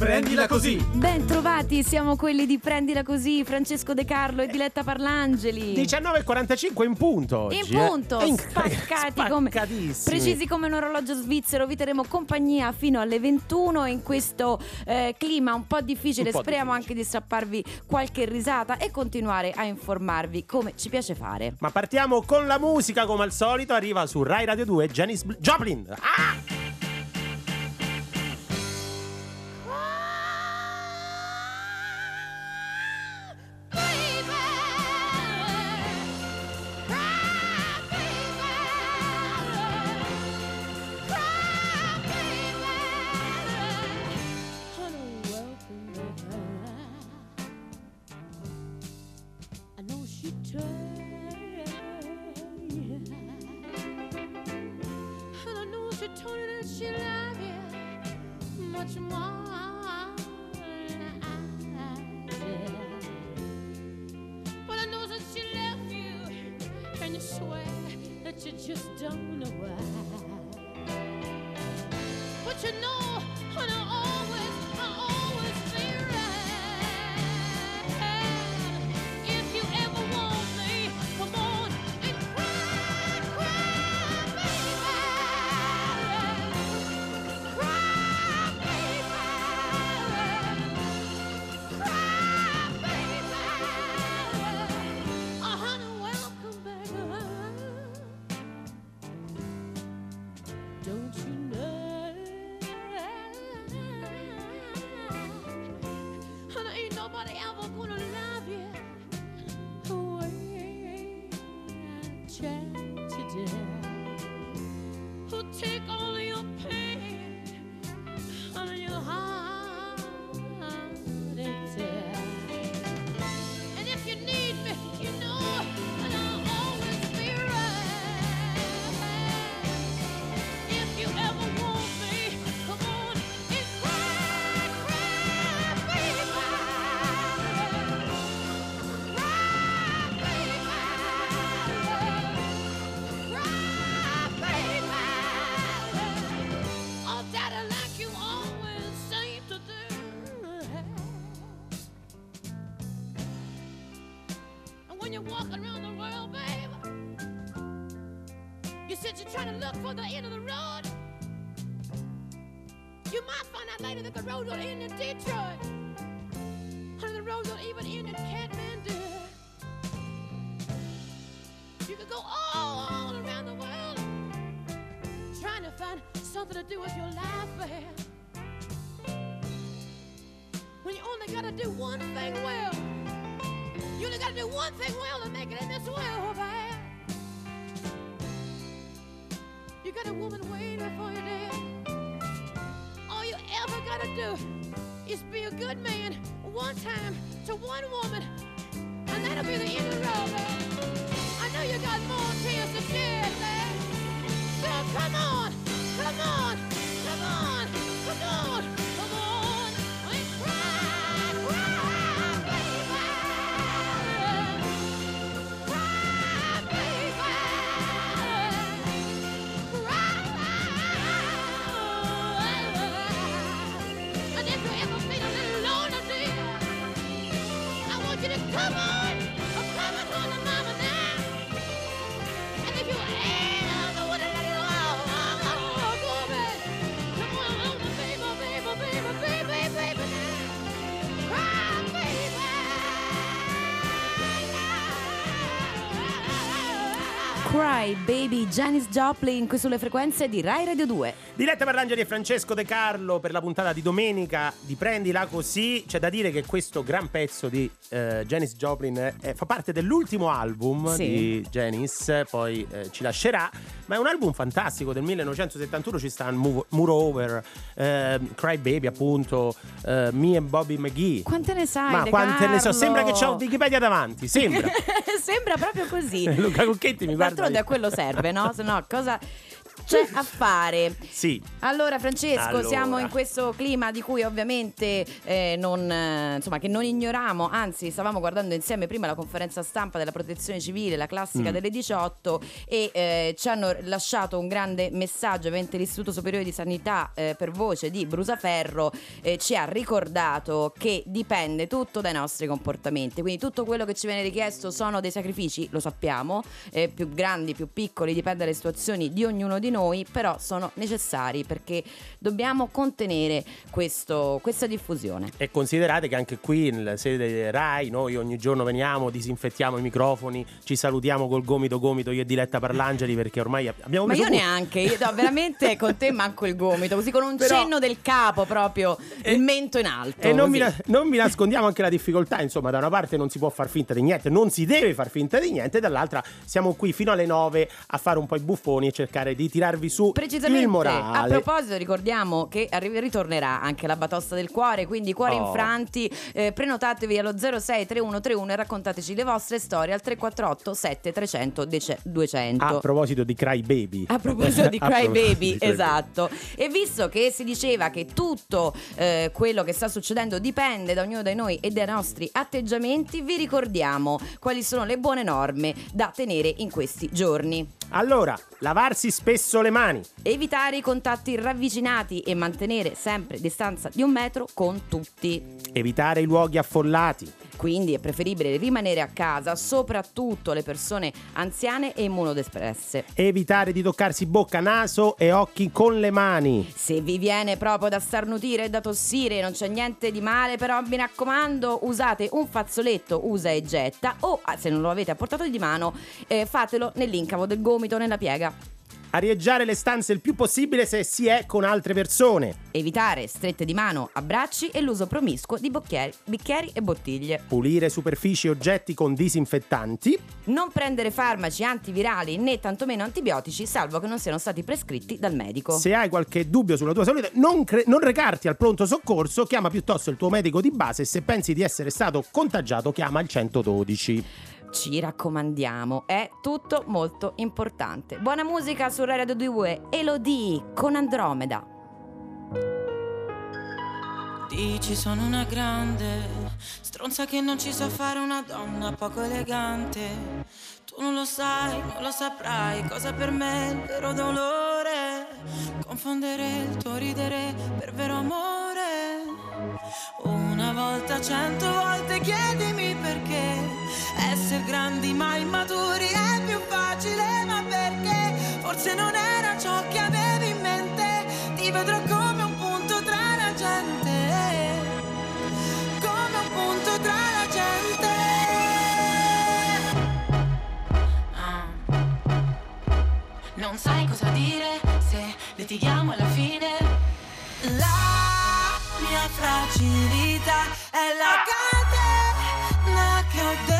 Prendila così. Ben trovati, siamo quelli di Prendila così, Francesco De Carlo e Diletta Parlangeli. 19.45 in punto. Oggi, In punto, eh. Spaccati come precisi come un orologio svizzero, vi terremo compagnia fino alle 21 in questo eh, clima un po' difficile. Un po' Speriamo difficile. anche di strapparvi qualche risata e continuare a informarvi come ci piace fare. Ma partiamo con la musica come al solito. Arriva su Rai Radio 2 Janis Bl- Joplin. Ah! Road don't end in Detroit. And the road don't even end in Kathmandu. You could go all, all around the world trying to find something to do with your life, babe. When you only gotta do one thing well. You only gotta do one thing well Baby Janis Joplin qui sulle frequenze di Rai Radio 2. Diletta Parlangeli e Francesco De Carlo per la puntata di domenica di Prendila Così. C'è da dire che questo gran pezzo di eh, Janis Joplin eh, fa parte dell'ultimo album Sì. di Janis, poi eh, ci lascerà, ma è un album fantastico del 1971, ci sta Move, Move Over, eh, Cry Baby appunto, eh, Me and Bobby McGee. Quante ne sai? ma quante ne so, Carlo? sembra che c'ho Wikipedia davanti, sembra. Sembra proprio così. Luca Cucchetti mi guarda. D'altronde a quello serve, no? Se no, cosa c'è a fare. Sì. Allora Francesco, Allora. siamo in questo clima di cui ovviamente eh, non, eh, insomma, che non ignoriamo, anzi stavamo guardando insieme prima la conferenza stampa della protezione civile, la classica Mm. delle 18 e eh, ci hanno lasciato un grande messaggio, ovviamente l'Istituto Superiore di Sanità eh, per voce di Brusaferro eh, ci ha ricordato che dipende tutto dai nostri comportamenti, quindi tutto quello che ci viene richiesto sono dei sacrifici, lo sappiamo, più grandi, più piccoli, dipende dalle situazioni di ognuno di noi, però sono necessari perché dobbiamo contenere questo- questa diffusione. E considerate che anche qui nella sede RAI noi ogni giorno veniamo, disinfettiamo i microfoni, ci salutiamo col gomito gomito io e Diletta Parlangeli perché ormai abbiamo Ma io cu- neanche, io no, veramente con te manco il gomito, così con un Però- cenno del capo proprio, E- il mento in alto. E non mi, non mi nascondiamo anche la difficoltà, insomma, da una parte non si può far finta di niente, non si deve far finta di niente, dall'altra siamo qui fino alle 9 a fare un po' i buffoni e cercare di tirarvi su il a morale. proposito ricordiamo che arri- ritornerà anche la batosta del cuore, quindi cuori Oh. infranti, eh, prenotatevi allo 063131 e raccontateci le vostre storie al 348 7300 200. A proposito di Cry Baby. A proposito di A Cry Baby, esatto. E visto che si diceva che tutto eh, quello che sta succedendo dipende da ognuno di noi e dai nostri atteggiamenti, vi ricordiamo quali sono le buone norme da tenere in questi giorni. Allora, lavarsi spesso le mani. Evitare i contatti ravvicinati e mantenere sempre distanza di un metro con tutti. Evitare i luoghi affollati. Quindi è preferibile rimanere a casa, soprattutto le persone anziane e immunodepresse. Evitare di toccarsi bocca, naso e occhi con le mani. Se vi viene proprio da starnutire e da tossire, non c'è niente di male, però mi raccomando, usate un fazzoletto, usa e getta, o ah, se non lo avete a portato di mano, eh, fatelo nell'incavo del gomito, nella piega. Arieggiare le stanze il più possibile se si è con altre persone. Evitare strette di mano, abbracci e l'uso promiscuo di bocchieri, bicchieri e bottiglie. Pulire superfici e oggetti con disinfettanti. Non prendere farmaci antivirali né tantomeno antibiotici, salvo che non siano stati prescritti dal medico. Se hai qualche dubbio sulla tua salute, non, cre- non recarti al pronto soccorso, chiama piuttosto il tuo medico di base e se pensi di essere stato contagiato, chiama il 112. Ci raccomandiamo, è tutto molto importante. Buona musica su Radio 2, Elodie con Andromeda. Dici sono una grande stronza che non ci sa fare una donna poco elegante. Tu non lo sai, non lo saprai cosa per me è il vero dolore. Confondere il tuo ridere per vero amore. Una volta, cento volte chiedimi perché essere grandi ma immaturi è più facile, ma perché forse non era ciò che avevi in mente. Ti vedrò come un punto tra la gente, come un punto tra la gente. Ah. Non sai cosa dire se litighiamo alla fine. La mia fragilità è la catena che ho dentro, ma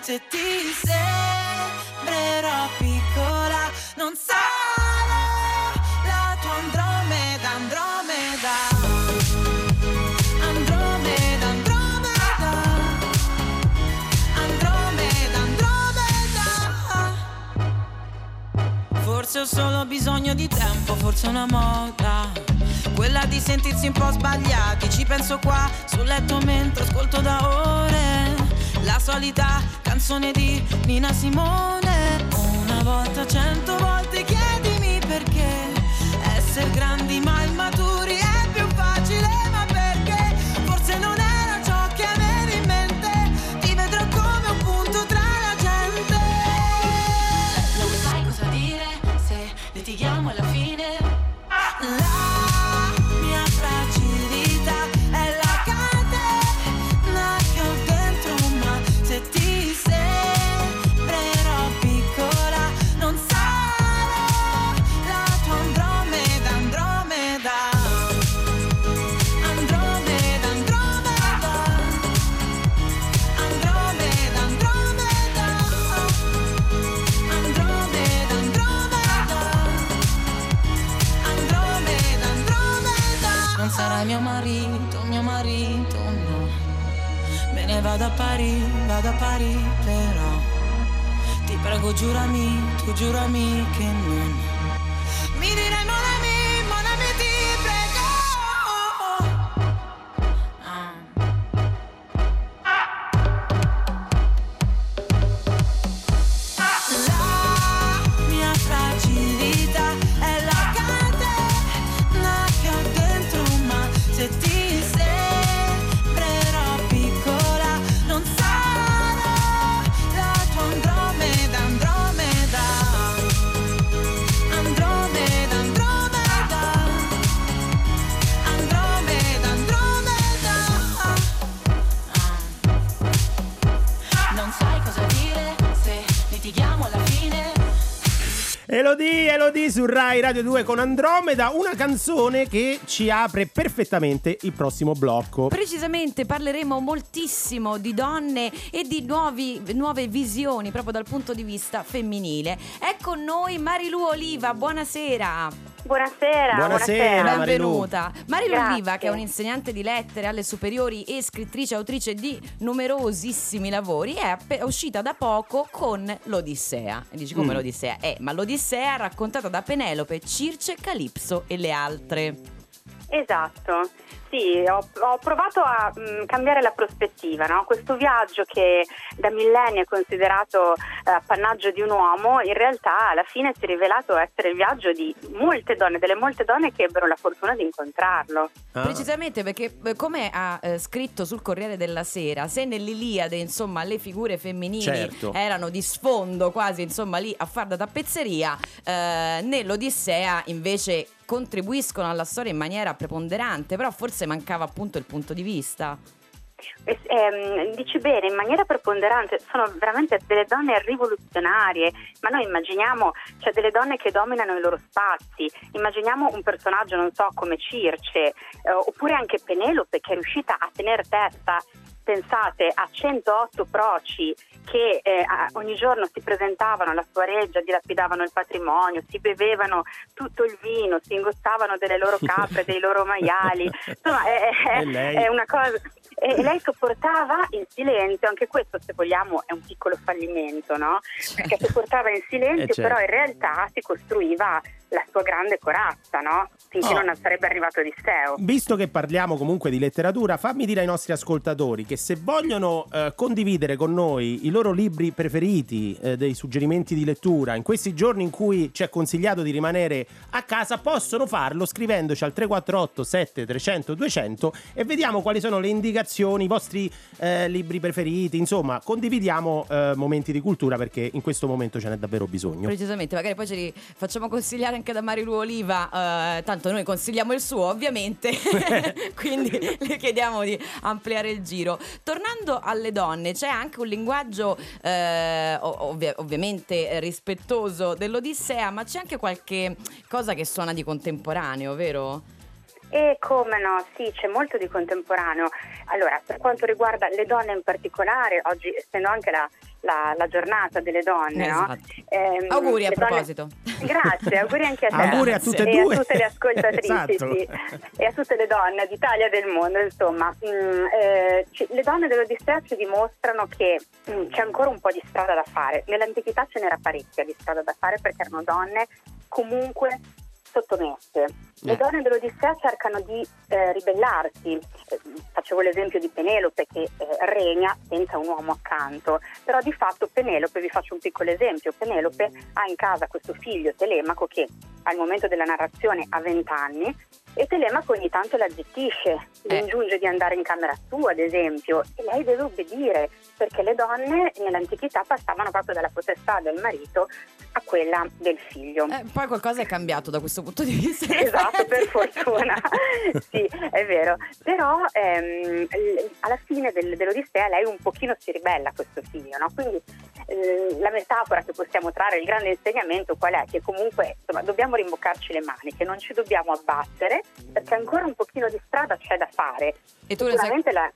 se ti sembrerò piccola, non sarò la tua Andromeda, Andromeda. Forse ho solo bisogno di tempo, forse una moda. Quella di sentirsi un po' sbagliati. Ci penso qua sul letto mentre ascolto da ore. La solita canzone di Nina Simone. Una volta, cento volte chiedimi perché. Essere grandi ma immaturi Su Rai Radio 2 con Andromeda, una canzone che ci apre perfettamente il prossimo blocco. Precisamente parleremo moltissimo di donne e di nuovi- nuove visioni proprio dal punto di vista femminile. È con noi Marilu Oliva, buonasera. Buonasera. Buonasera. Benvenuta. Marilu Grazie. Oliva, che è un'insegnante di lettere alle superiori e scrittrice autrice di numerosissimi lavori, è app- uscita da poco con l'Odissea. E dici come Mm. l'Odissea? Eh, ma l'Odissea raccontata da Penelope, Circe, Calipso e le altre. Esatto. Sì, ho, ho provato a mm, cambiare la prospettiva, no? Questo viaggio che da millenni è considerato appannaggio di un uomo, in realtà alla fine si è rivelato essere il viaggio di molte donne, delle molte donne che ebbero la fortuna di incontrarlo. Ah. Precisamente perché eh, come ha eh, scritto sul Corriere della Sera, se nell'Iliade insomma le figure femminili Certo. erano di sfondo quasi insomma lì a far da tappezzeria, eh, nell'Odissea invece contribuiscono alla storia in maniera preponderante, però forse mancava appunto il punto di vista. E- ehm, dici bene, in maniera preponderante, sono veramente delle donne rivoluzionarie, ma noi immaginiamo, cioè delle donne che dominano i loro spazi, immaginiamo un personaggio, non so, come Circe, eh, oppure anche Penelope che è riuscita a tenere testa, pensate, a 108 proci che eh, ogni giorno si presentavano alla sua reggia, dilapidavano il patrimonio, si bevevano tutto il vino, si ingozzavano delle loro capre, dei loro maiali, insomma è, è- è una cosa... E lei sopportava in silenzio, anche questo se vogliamo è un piccolo fallimento, no? Perché sopportava in silenzio, Eh, certo. però in realtà si costruiva la sua grande corazza, no? Finché Oh. non sarebbe arrivato Odisseo. Visto che parliamo comunque di letteratura, fammi dire ai nostri ascoltatori che se vogliono eh, condividere con noi i loro libri preferiti, eh, dei suggerimenti di lettura, in questi giorni in cui ci è consigliato di rimanere a casa, possono farlo scrivendoci al 348 7300 200 e vediamo quali sono le indicazioni, i vostri eh, libri preferiti, insomma, condividiamo eh, momenti di cultura perché in questo momento ce n'è davvero bisogno. Precisamente, magari poi ce li facciamo consigliare anche da Marilu Oliva, eh, tanto noi consigliamo il suo ovviamente, quindi le chiediamo di ampliare il giro. Tornando alle donne, c'è anche un linguaggio eh, ov- ovvia- ovviamente rispettoso dell'Odissea, ma c'è anche qualche cosa che suona di contemporaneo, vero? E come no, sì, c'è molto di contemporaneo. Allora, per quanto riguarda le donne in particolare, oggi essendo anche la, la- la giornata delle donne, no? Esatto. Ehm, Auguri a le donne- proposito. Grazie, auguri anche a te. Auguri a tutte e e due. a tutte le ascoltatrici Esatto. sì, e a tutte le donne d'Italia e del mondo, insomma. Mm, eh, ci- le donne dell'Odissea ci dimostrano che mm, c'è ancora un po' di strada da fare. Nell'antichità ce n'era parecchia di strada da fare perché erano donne comunque sottomesse. Le Eh. donne dell'Odissea cercano di eh, ribellarsi. Eh, facevo l'esempio di Penelope che eh, regna senza un uomo accanto, però di fatto Penelope, vi faccio un piccolo esempio, Penelope ha in casa questo figlio Telemaco che al momento della narrazione ha 20 anni e Telemaco ogni tanto la zittisce, le Eh. ingiunge di andare in camera sua ad esempio e lei deve obbedire perché le donne nell'antichità passavano proprio dalla potestà del marito a quella del figlio. Eh, poi qualcosa è cambiato da questo punto di vista. Esatto, per fortuna. sì, è vero. Però ehm, alla fine del- dell'Odissea lei un pochino si ribella a questo figlio, no? Quindi eh, la metafora che possiamo trarre, il grande insegnamento qual è? Che comunque insomma, dobbiamo rimboccarci le maniche, non ci dobbiamo abbattere perché ancora un pochino di strada c'è da fare. E tu ne sai... Sicuramente la,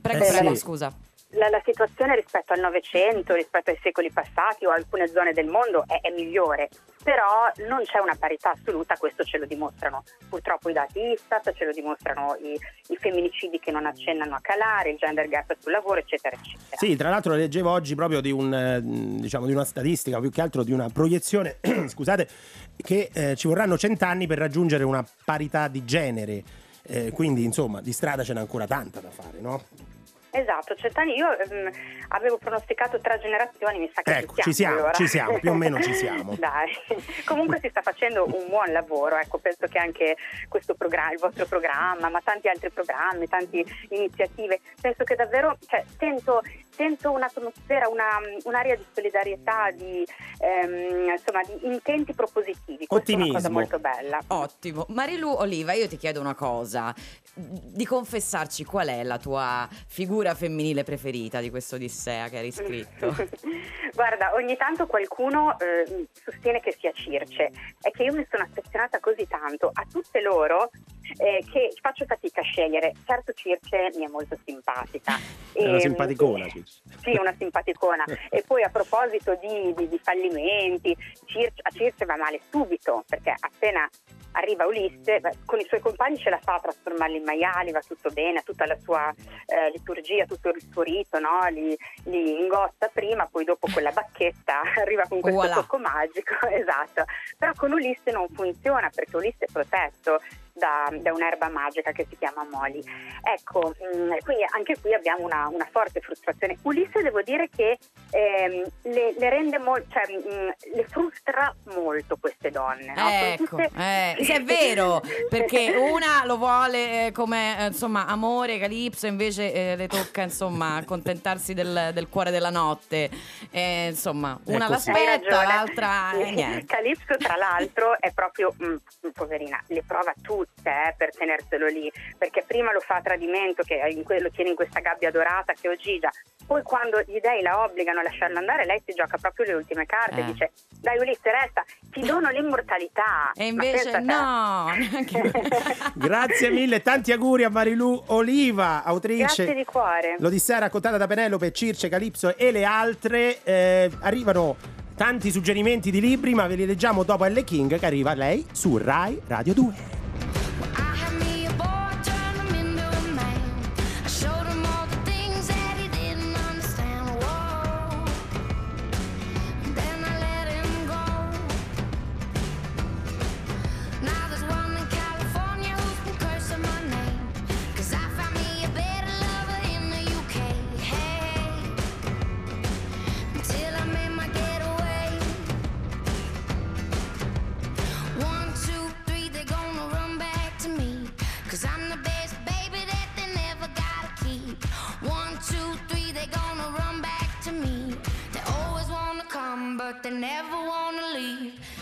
Prego, Eh, prego, sì. scusa. La, la situazione rispetto al Novecento, rispetto ai secoli passati o alcune zone del mondo è, è migliore, però non c'è una parità assoluta, questo ce lo dimostrano purtroppo i dati Istat, ce lo dimostrano i, i femminicidi che non accennano a calare, il gender gap sul lavoro, eccetera, eccetera. Sì, tra l'altro leggevo oggi proprio di, un, eh, diciamo, di una statistica, più che altro di una proiezione, scusate, che eh, ci vorranno cent'anni per raggiungere una parità di genere. Eh, quindi, insomma, di strada ce n'è ancora tanta da fare, no? Esatto, cent'anni io ehm, avevo pronosticato tre generazioni, mi sa che Ecco, ci ci siamo. siamo, allora. ci siamo, più o meno ci siamo. Dai, comunque si sta facendo un buon lavoro, ecco, penso che anche questo programma, il vostro programma, ma tanti altri programmi, tante iniziative, penso che davvero, cioè, sento, sento un'atmosfera, una, un'area di solidarietà, di, ehm, insomma, di intenti propositivi. Questa è una cosa Ottimismo. molto bella. Ottimo. Marilu Oliva, io ti chiedo una cosa, di confessarci qual è la tua figura femminile preferita di questo Odissea che hai riscritto. Guarda, ogni tanto qualcuno eh, sostiene che sia Circe. È che io mi sono affezionata così tanto a tutte loro eh, che faccio fatica a scegliere. Certo Circe mi è molto simpatica. È una E- simpaticona. Circe. Sì, una simpaticona. e poi a proposito di, di- di fallimenti, Circe- a Circe va male subito perché appena arriva Ulisse, con i suoi compagni ce la fa a trasformarli in maiali, va tutto bene, ha tutta la sua eh, liturgia, tutto il suo rito, no? li, li ingotta prima, poi dopo con la bacchetta arriva con questo Voilà. tocco magico, esatto. Però con Ulisse non funziona perché Ulisse è protetto da, da un'erba magica che si chiama Moli. Ecco, mh, quindi anche qui abbiamo una, una forte frustrazione. Ulisse devo dire che ehm, le, le rende molto, cioè mh, le frustra molto queste donne. no? Sono Ecco, tutte- eh, è vero, perché una lo vuole eh, come eh, insomma amore, Calipso, invece eh, le tocca insomma accontentarsi del, del cuore della notte. Eh, insomma, una. Hai l'aspetta, l'altra eh, niente. Calipso, tra l'altro, è proprio mm, poverina, le prova tutte eh, per tenerselo lì, perché prima lo fa a tradimento, che in que- lo tiene in questa gabbia dorata che è Ogigia. Poi quando gli dei la obbligano a lasciarlo andare, lei si gioca proprio le ultime carte, Eh. dice "Dai Ulisse, resta, ti dono l'immortalità". E invece no, Grazie mille, tanti auguri a Marilu Oliva, autrice. Grazie di cuore. L'Odissea raccontata da Penelope, Circe, Calipso e le altre. Eh, arrivano tanti suggerimenti di libri, ma ve li leggiamo dopo Elle King che arriva lei su Rai Radio 2. But they never wanna leave.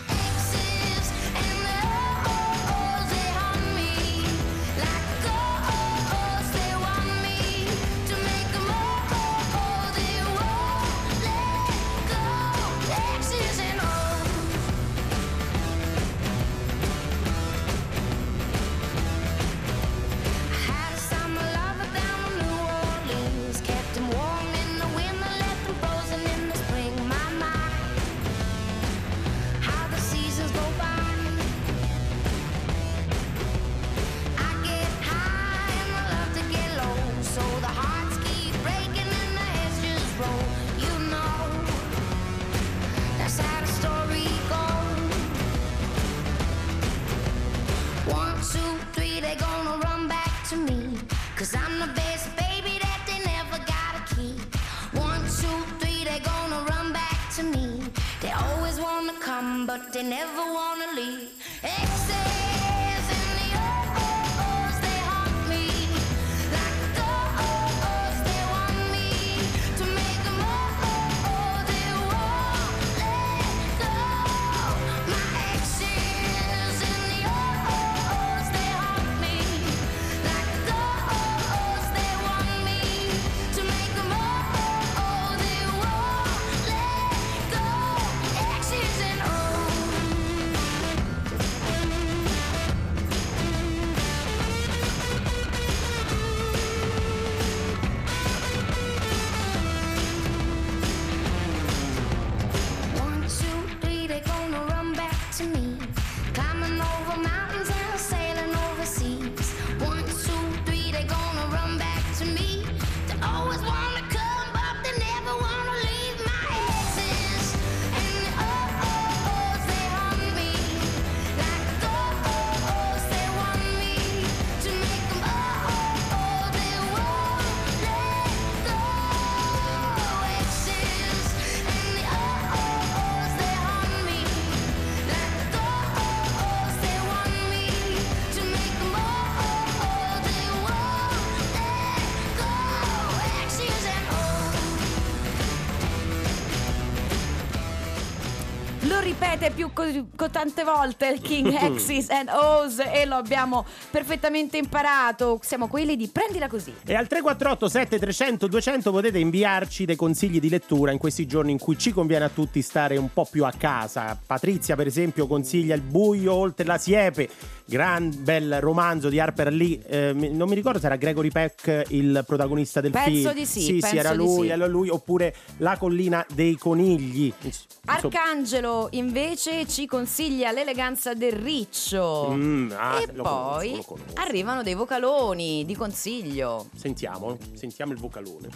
Ripete più co- co- tante volte il King X's and O's e lo abbiamo perfettamente imparato. Siamo quelli di prendila così. E al 348 7300 200 potete inviarci dei consigli di lettura in questi giorni in cui ci conviene a tutti stare un po' più a casa. Patrizia, per esempio, consiglia Il buio oltre la siepe, gran bel romanzo di Harper Lee. Eh, non mi ricordo se era Gregory Peck il protagonista del Penso film. di sì, Sì, penso era di lui, sì. era lui, oppure La collina dei conigli. Insomma- Arcangelo invece ci consiglia l'eleganza del riccio. Mm, ah, e poi conosco, conosco. arrivano dei vocaloni di consiglio. Sentiamo, sentiamo il vocalone.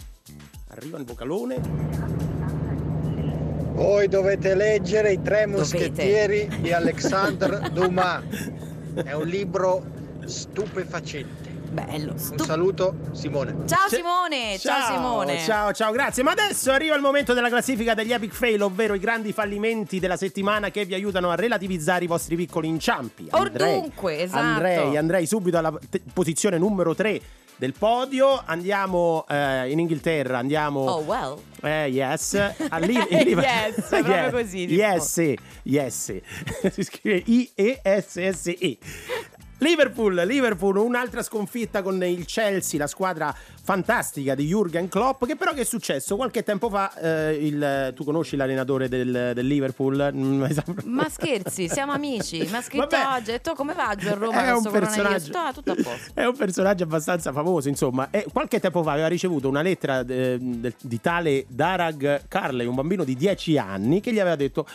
Arriva il vocalone. Voi dovete leggere I tre Dovete. moschettieri di Alexandre Dumas. È un libro stupefacente. Bello. Un stu- saluto, Simone. ciao Simone, ciao, Simone. Ciao, ciao, grazie. Ma adesso arriva il momento della classifica degli epic fail, ovvero i grandi fallimenti della settimana che vi aiutano a relativizzare i vostri piccoli inciampi. Andrei, Ordunque, esatto. Andrei, andrei subito alla te- posizione numero 3 del podio. Andiamo eh, in Inghilterra, andiamo Oh well. Eh, yes. A Li- in Liv- Yes, proprio così, tipo. Yes, yes. si scrive I-E-S-S-E. Liverpool, Liverpool, un'altra sconfitta con il Chelsea, la squadra fantastica di Jurgen Klopp. Che però che è successo? Qualche tempo fa, eh, il, tu conosci l'allenatore del, del Liverpool? Mm. Ma scherzi, siamo amici. Mi ha scritto Vabbè. oggi. Ha detto come va a Roma È un personaggio. Ah, tutto a posto. È un personaggio abbastanza famoso, insomma. E qualche tempo fa aveva ricevuto una lettera eh, del- di tale Darag Carley, un bambino di 10 anni, che gli aveva detto: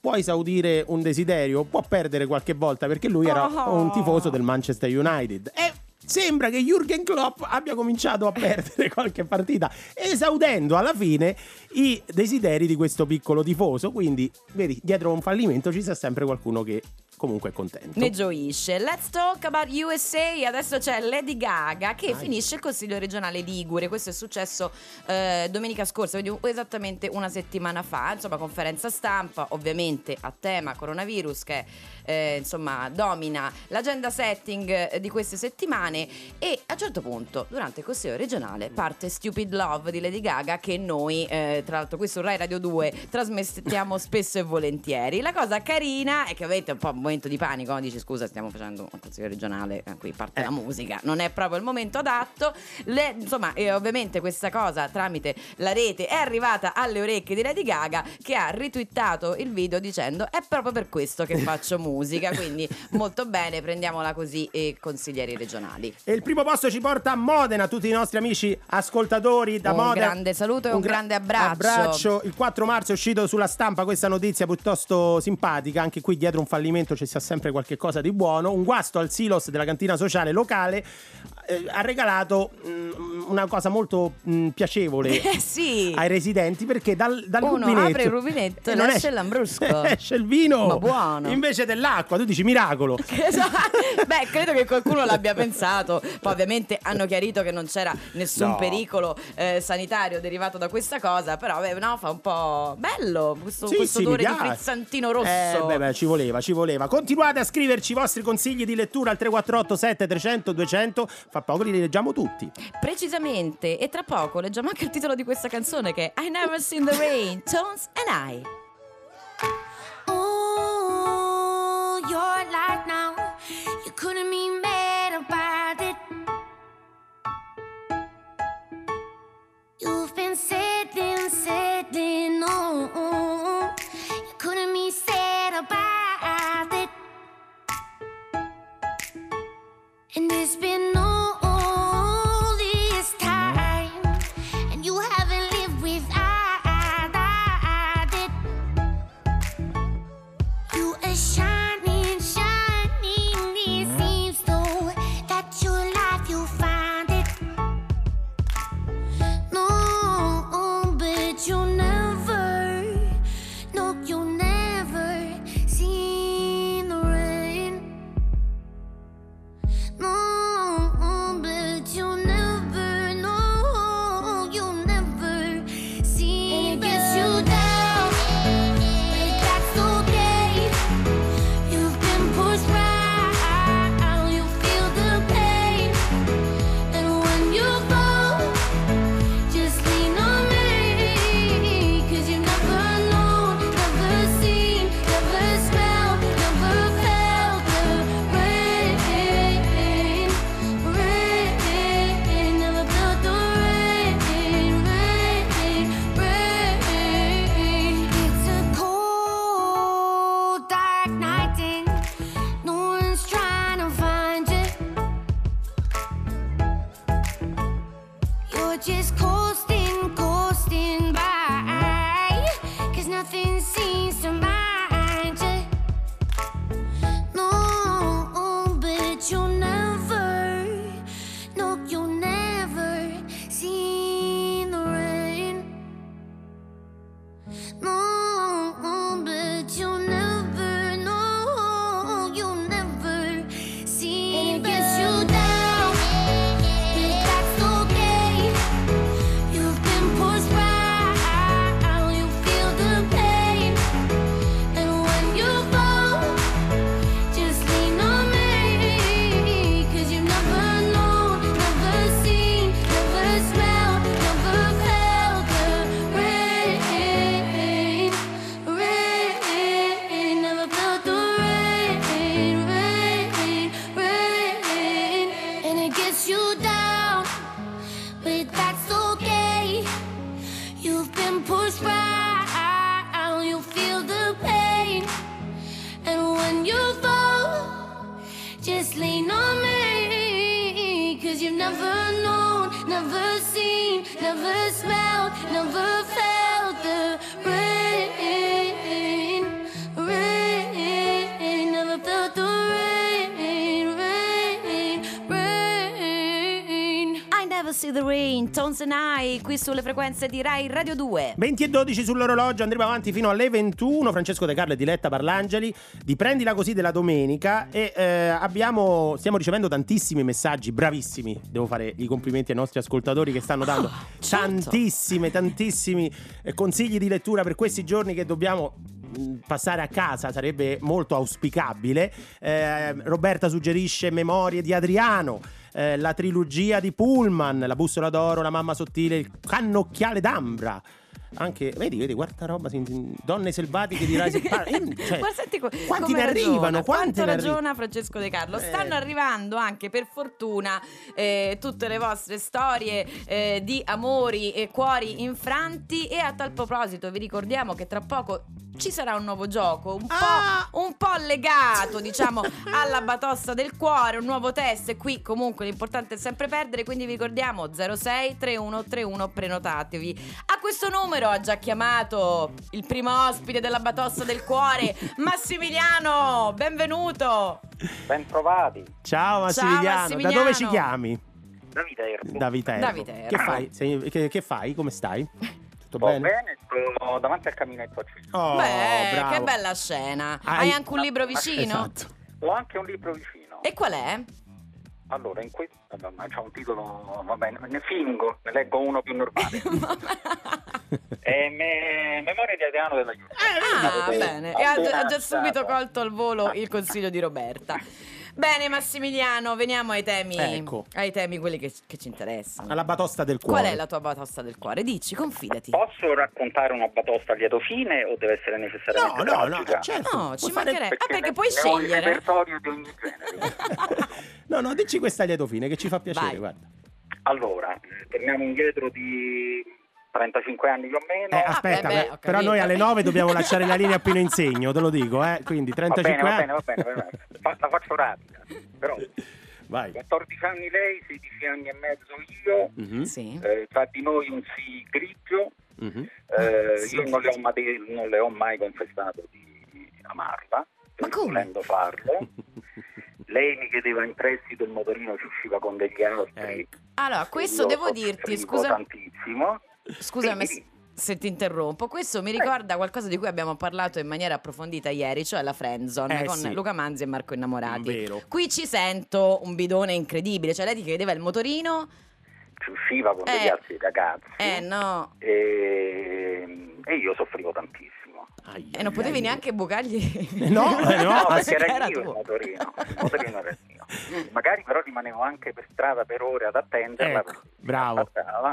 Puoi esaudire un desiderio, può perdere qualche volta, perché lui era Oh. un tifoso del Manchester United. E sembra che Jürgen Klopp abbia cominciato a perdere qualche partita, esaudendo alla fine i desideri di questo piccolo tifoso. Quindi, vedi, dietro un fallimento ci sta sempre qualcuno che comunque è contento. Ne gioisce. Let's talk about USA. Adesso c'è Lady Gaga che Vai. finisce il Consiglio regionale Ligure. Questo è successo eh, domenica scorsa, quindi esattamente una settimana fa. Insomma, conferenza stampa, ovviamente a tema coronavirus che eh, insomma domina l'agenda setting eh, di queste settimane. E a un certo punto, durante il Consiglio regionale, parte Stupid Love di Lady Gaga che noi, eh, tra l'altro, qui su Rai Radio 2 trasmettiamo spesso e volentieri. La cosa carina è che ovviamente è un po' un momento di panico, dici scusa stiamo facendo un consiglio regionale, eh, qui parte la musica, non è proprio il momento adatto. Le- insomma, eh, ovviamente questa cosa tramite la rete è arrivata alle orecchie di Lady Gaga che ha ritwittato il video dicendo è proprio per questo che faccio musica, quindi molto bene, prendiamola così e consiglieri regionali. E il primo posto ci porta a Modena, tutti i nostri amici ascoltatori da Un Modena. grande saluto e un gra- grande abbraccio. abbraccio. Il 4 marzo è uscito sulla stampa questa notizia piuttosto simpatica, anche qui dietro un fallimento ci sta sempre qualche cosa di buono. Un guasto al silos della cantina sociale locale eh, ha regalato mm, una cosa molto mm, piacevole sì. ai residenti perché dal, dal Uno rubinetto apre il rubinetto e non esce lambrusco. esce il vino Ma buono. invece dell'acqua tu dici miracolo Esatto. Beh, credo che qualcuno l'abbia pensato. Poi, ovviamente, hanno chiarito che non c'era nessun No. pericolo eh, sanitario derivato da questa cosa. Però, beh, no, fa un po' bello questo, Sì, questo sì, odore di frizzantino rosso. Eh, beh, beh, ci voleva, ci voleva. Continuate a scriverci i vostri consigli di lettura al 348 7300 200. Fra poco li leggiamo tutti. Precisamente. E tra poco leggiamo anche il titolo di questa canzone che è I Never Seen the Rain, Tones and I. Ooh, your life now. Sitting, sitting on. You couldn't be sad about it. And it's been never seen, never smelled, never felt see the rain, Tones and I, qui sulle frequenze di Rai Radio 2. 20 e 12 sull'orologio, andremo avanti fino alle 21. Francesco De Carlo e Diletta Parlangeli di Prendila così della domenica. E eh, abbiamo, stiamo ricevendo tantissimi messaggi, bravissimi. Devo fare i complimenti ai nostri ascoltatori che stanno dando certo. tantissime, tantissimi eh, consigli di lettura per questi giorni che dobbiamo mh, passare a casa sarebbe molto auspicabile. Eh, Roberta suggerisce Memorie di Adriano. Eh, la trilogia di Pullman, La bussola d'oro, La mamma sottile, Il cannocchiale d'ambra. Anche, vedi, vedi, guarda roba, donne selvatiche di Rise cioè, Ma senti quanti ne arrivano? Quanti Quanto ne ragiona Francesco De Carlo? Eh. Stanno arrivando anche per fortuna eh, tutte le vostre storie eh, di amori e cuori infranti. E a tal proposito, vi ricordiamo che tra poco ci sarà un nuovo gioco, un po', Ah! un po' legato, diciamo, alla batossa del cuore, un nuovo test. E qui comunque l'importante è sempre perdere. Quindi vi ricordiamo 06 3131 prenotatevi. A questo numero ha già chiamato il primo ospite della batossa del cuore, Massimiliano. Benvenuto. Ben trovati, Ciao Massimiliano, da Massimiliano. dove ci chiami? Davide Erbo. Da Viterbo. Da Viterbo. Che fai? Sei- che, che fai? Come stai? Tutto bene? bene, sto davanti al caminetto. Oh, Beh, bravo. che bella scena. Hai- Hai anche un libro vicino? Esatto. Ho anche un libro vicino. E qual è? Allora, in questo c'è un titolo, va bene, ne fingo, ne leggo uno più normale. È me- Memoria di Adriano della Giulia. Ah, Avete bene. E ha, già subito colto al volo il consiglio di Roberta. Bene, Massimiliano, veniamo ai temi, Ecco. ai temi quelli che, che ci interessano. Alla batosta del cuore. Qual è la tua batosta del cuore? Dici, confidati. Posso raccontare una batosta a lieto fine o deve essere No, necessariamente no, no, tragica? certo. No, ci mancherebbe. Ah, perché ne- puoi ne ho un scegliere. repertorio di ogni genere. No, no, dici questa a lieto fine che ci fa piacere, Vai. guarda. allora, eh, torniamo indietro di 35 anni più o meno. Eh, aspetta, beh, beh, beh, ho però capito. noi alle 9 dobbiamo lasciare la linea appena insegno, te lo dico, eh. Quindi Va 35 bene, va anni. bene, va bene, va bene. La faccio rapida. Però Vai. 14 anni lei, 16 anni e mezzo io, Mhm, Sì. eh, tra di noi un sì grigio, mhm. eh, Sì. io non le, ho mai, non le ho mai confessato di amarla, Ma come? volendo farlo. Lei mi chiedeva in prestito il motorino, ci usciva con degli altri. Ecco. Allora, questo Io devo dirti, scusa, tantissimo. Scusami se ti interrompo. Questo mi ricorda qualcosa di cui abbiamo parlato in maniera approfondita ieri, cioè la friendzone Eh, con sì. Luca Manzi e Marco Innamorati. Vero. Qui ci sento un bidone incredibile, cioè lei ti chiedeva il motorino. Ci usciva con degli Eh. altri ragazzi. Eh no, e, e io soffrivo tantissimo. Ai, e non potevi neanche bucargli. No, eh, no. No, perché era, era mio il motorino, il motorino era mio. Magari però rimanevo anche per strada per ore ad attenderla. Ecco, mi bravo.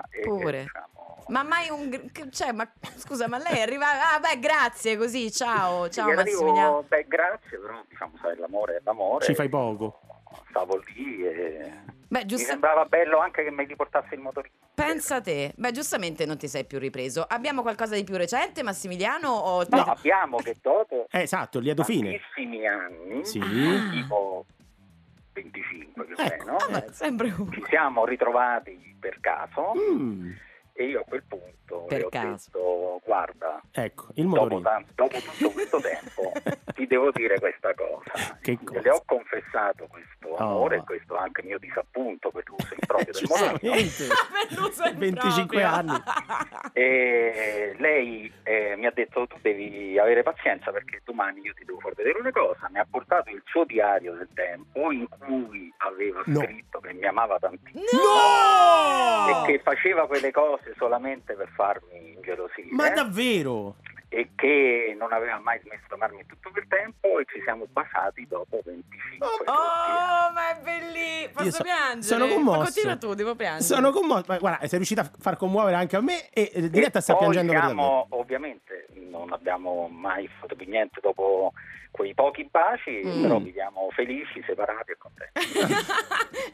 e- Pure. e, diciamo, Ma mai un. Cioè, ma scusa, ma lei arriva. Ah, beh, grazie, così. Ciao, ciao sì, Massimiliano. beh, grazie, però diciamo, sai, l'amore è l'amore. Ci fai poco. Stavo lì e Beh, mi giusto. sembrava bello anche che mi riportasse il motorino. Pensa te. Beh, giustamente non ti sei più ripreso. Abbiamo qualcosa di più recente, Massimiliano? O... No, abbiamo che dopo Eh, esatto, lieto fine. tantissimi anni, Sì. tipo 25 comunque più o Ecco, meno. Eh, sempre uno. Ci siamo ritrovati per caso Mm, e io a quel punto Per le ho caso. detto guarda, ecco, il dopo, motorino. tan- dopo tutto questo tempo ti devo dire questa cosa. Che Le cosa? ho confessato questo Oh. amore e questo anche mio disappunto per l'uso improprio del in 25 proprio. anni. E lei eh, mi ha detto tu devi avere pazienza perché domani io ti devo far vedere una cosa. Mi ha portato il suo diario del tempo in cui aveva No. scritto mi amava tantissimo No! e che faceva quelle cose solamente per farmi ingelosire Ma davvero? e che non aveva mai smesso di amarmi tutto quel tempo e ci siamo basati dopo 25 Oh, Oh, ma è bellissimo. Posso so- piangere? sono commosso. Ma continua tu, devo piangere. Sono commosso. Ma guarda, sei riuscita a far commuovere anche a me e E Diletta sta poi piangendo siamo, ovviamente non abbiamo mai fatto più niente dopo quei pochi baci, Mm. però viviamo felici, separati e contenti.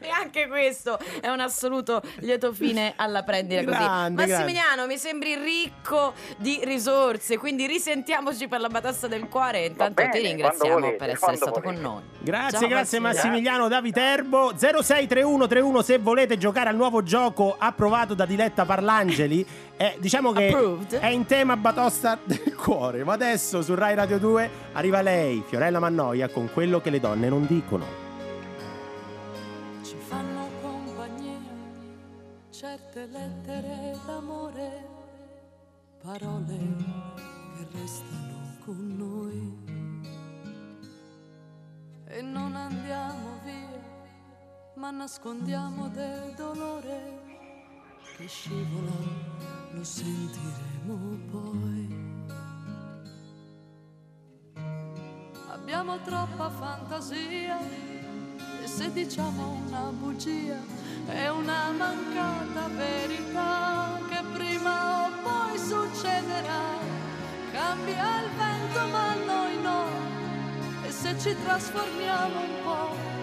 e anche questo è un assoluto lieto fine alla prendita così. Grande, Massimiliano, mi sembri ricco di risorse, quindi risentiamoci per la batassa del cuore e intanto bene, ti ringraziamo volete, per essere stato volete. con noi. Grazie, Ciao, grazie Massimiliano. Massimiliano da Viterbo 063131 se volete giocare al nuovo gioco approvato da Diletta Parlangeli eh, diciamo che Approved. è in tema batosta del cuore ma adesso su Rai Radio 2 arriva lei Fiorella Mannoia con quello che le donne non dicono Ci fanno compagnia certe lettere d'amore, parole che restano con noi. E non andiamo via, ma nascondiamo del dolore che scivola, lo sentiremo poi. Abbiamo troppa fantasia e se diciamo una bugia è una mancata verità che prima o poi succederà. Cambia il vento ma noi no e se ci trasformiamo un po'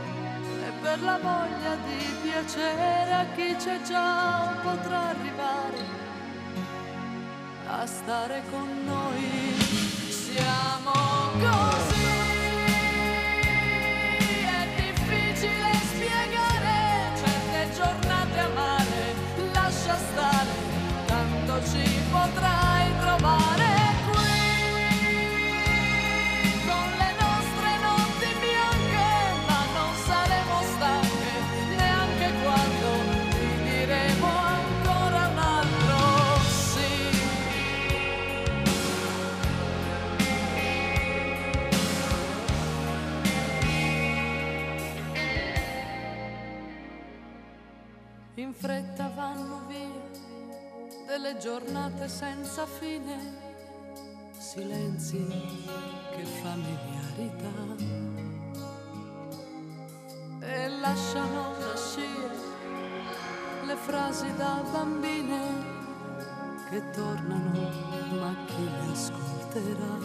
per la voglia di piacere a chi c'è già potrà arrivare a stare con noi. Siamo così, è difficile spiegare certe giornate amare, lascia stare, tanto ci potrai trovare delle giornate senza fine, silenzi che familiarità e lasciano nascere le frasi da bambine che tornano, ma chi le ascolterà?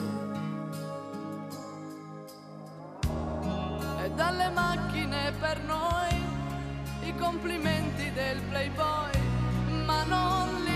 E dalle macchine per noi i complimenti del playboy, ma non li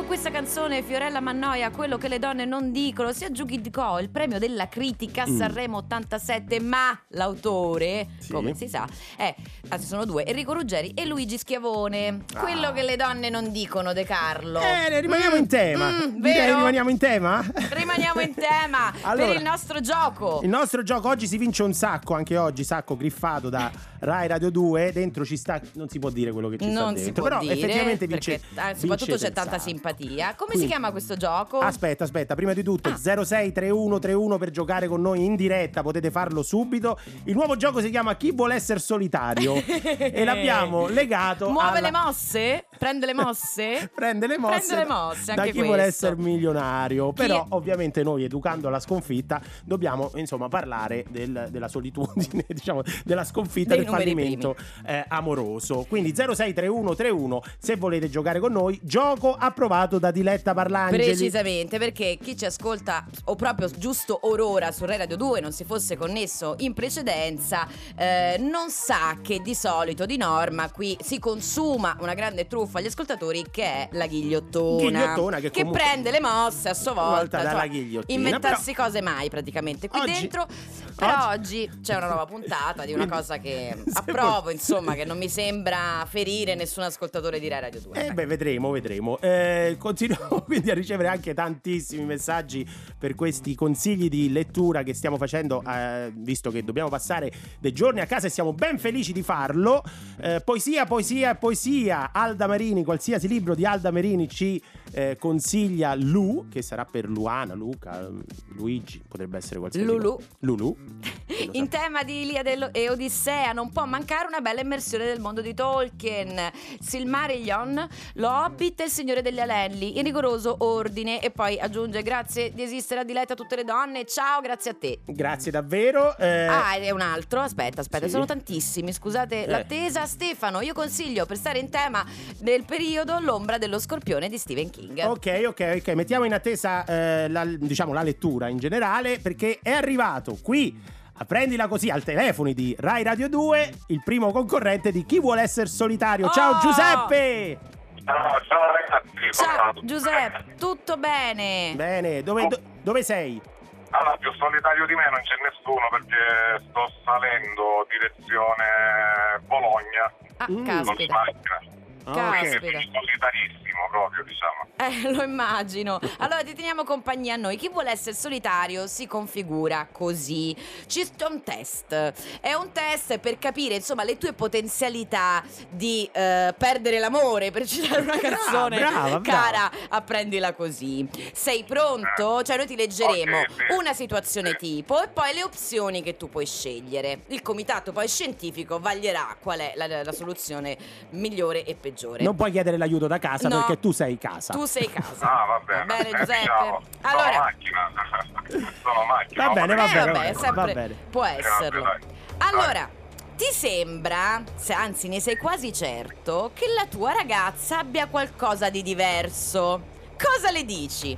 questa canzone Fiorella Mannoia, quello che le donne non dicono, si aggiudicò il premio della critica Mm. Sanremo 87, ma l'autore, Sì. come si sa, è, anzi sono due, Enrico Ruggeri e Luigi Schiavone. Quello Ah. che le donne non dicono, De Carlo. Eh, rimaniamo Mm, in tema. mm, Direi rimaniamo in tema? Rimaniamo in tema Allora, per il nostro gioco. Il nostro gioco oggi si vince un sacco, anche oggi, sacco griffato da Rai Radio 2. Dentro ci sta, non si può dire quello che ci sta non dentro. si può però dire effettivamente vince. perché, ah, soprattutto vince c'è tanta simpatia. Come Quindi- si chiama questo gioco? Aspetta, aspetta, prima di tutto Ah. 063131 per giocare con noi in diretta, potete farlo subito. Il nuovo gioco si chiama Chi vuole essere solitario e l'abbiamo legato Muove alla- le mosse? Prende le mosse? Prende le mosse, Prende le mosse, da chi vuole questo. essere milionario. Chi Però, è- ovviamente, noi educando la sconfitta, dobbiamo insomma parlare del- della solitudine, diciamo, della sconfitta Dei del fallimento eh, amoroso. Quindi 063131 se volete giocare con noi, gioco approvato da Diletta Parlangeli. Precisamente, perché chi ci ascolta o proprio giusto orora su Rai Radio 2 non si fosse connesso in precedenza, eh, non sa che di solito, di norma, qui si consuma una grande truffa agli ascoltatori che è la ghigliottona. Ghigliottona che comunque- prende le mosse a sua Volta volta. dalla ghigliottina, Inventarsi cose mai praticamente qui Oggi- dentro. Però oggi c'è una nuova puntata di una cosa che approvo, insomma, che non mi sembra ferire nessun ascoltatore di Rai Radio 2. Eh beh, vedremo, vedremo. Eh, continuiamo quindi a ricevere anche tantissimi messaggi per questi consigli di lettura che stiamo facendo, eh, visto che dobbiamo passare dei giorni a casa e siamo ben felici di farlo. Eh, poesia, poesia poesia. Alda Marini, qualsiasi libro di Alda Marini ci eh, consiglia Lu, che sarà per Luana, Luca, Luigi, potrebbe essere qualsiasi Lulu. Lulu. In tema di Iliade e Odissea non può mancare una bella immersione del mondo di Tolkien. Silmarillion, lo Hobbit e il Signore degli Anelli, in rigoroso ordine. E poi aggiunge grazie di esistere a diletta a tutte le donne. Ciao, grazie a te. Grazie davvero. eh, Ah, è un altro. Aspetta, aspetta, sì. sono tantissimi. Scusate Eh. l'attesa. Stefano, io consiglio per stare in tema del periodo L'ombra dello scorpione di Stephen King. Ok, ok, ok. Mettiamo in attesa eh, la, diciamo, la lettura in generale perché è arrivato qui. Prendila così al telefono di Rai Radio 2, il primo concorrente di Chi vuole essere solitario. Ciao Oh! Giuseppe! Ciao, ciao ragazzi. Ciao sono- Giuseppe, tutto bene? Bene, dove, do- dove sei? Allora, più solitario di me non c'è nessuno perché sto salendo direzione Bologna Ah, Mm. con caspita. macchina. Ah, ok. Caspita. Quindi solitarissimo proprio, diciamo. Eh, lo immagino. Allora ti teniamo compagnia a noi. Chi vuole essere solitario si configura così. Sta un test. È un test per capire, insomma, le tue potenzialità di eh, perdere l'amore, per citare una canzone brava, brava. cara, apprendila così. Sei pronto? Cioè noi ti leggeremo Ok, sì. una situazione tipo e poi le opzioni che tu puoi scegliere. Il comitato poi scientifico vaglierà qual è la, la soluzione migliore e peggiore. Non puoi chiedere l'aiuto da casa No. Perché tu sei casa. Tu sei casa. Ah, va bene. Va bene, Eh, Giuseppe. diciamo, Allora- Sono macchina. sono macchina. Va bene, va Eh, bene, vabbè, va bene, sempre va bene. può Eh, esserlo. dai. Allora, ti sembra, se anzi ne sei quasi certo, che la tua ragazza abbia qualcosa di diverso? Cosa le dici?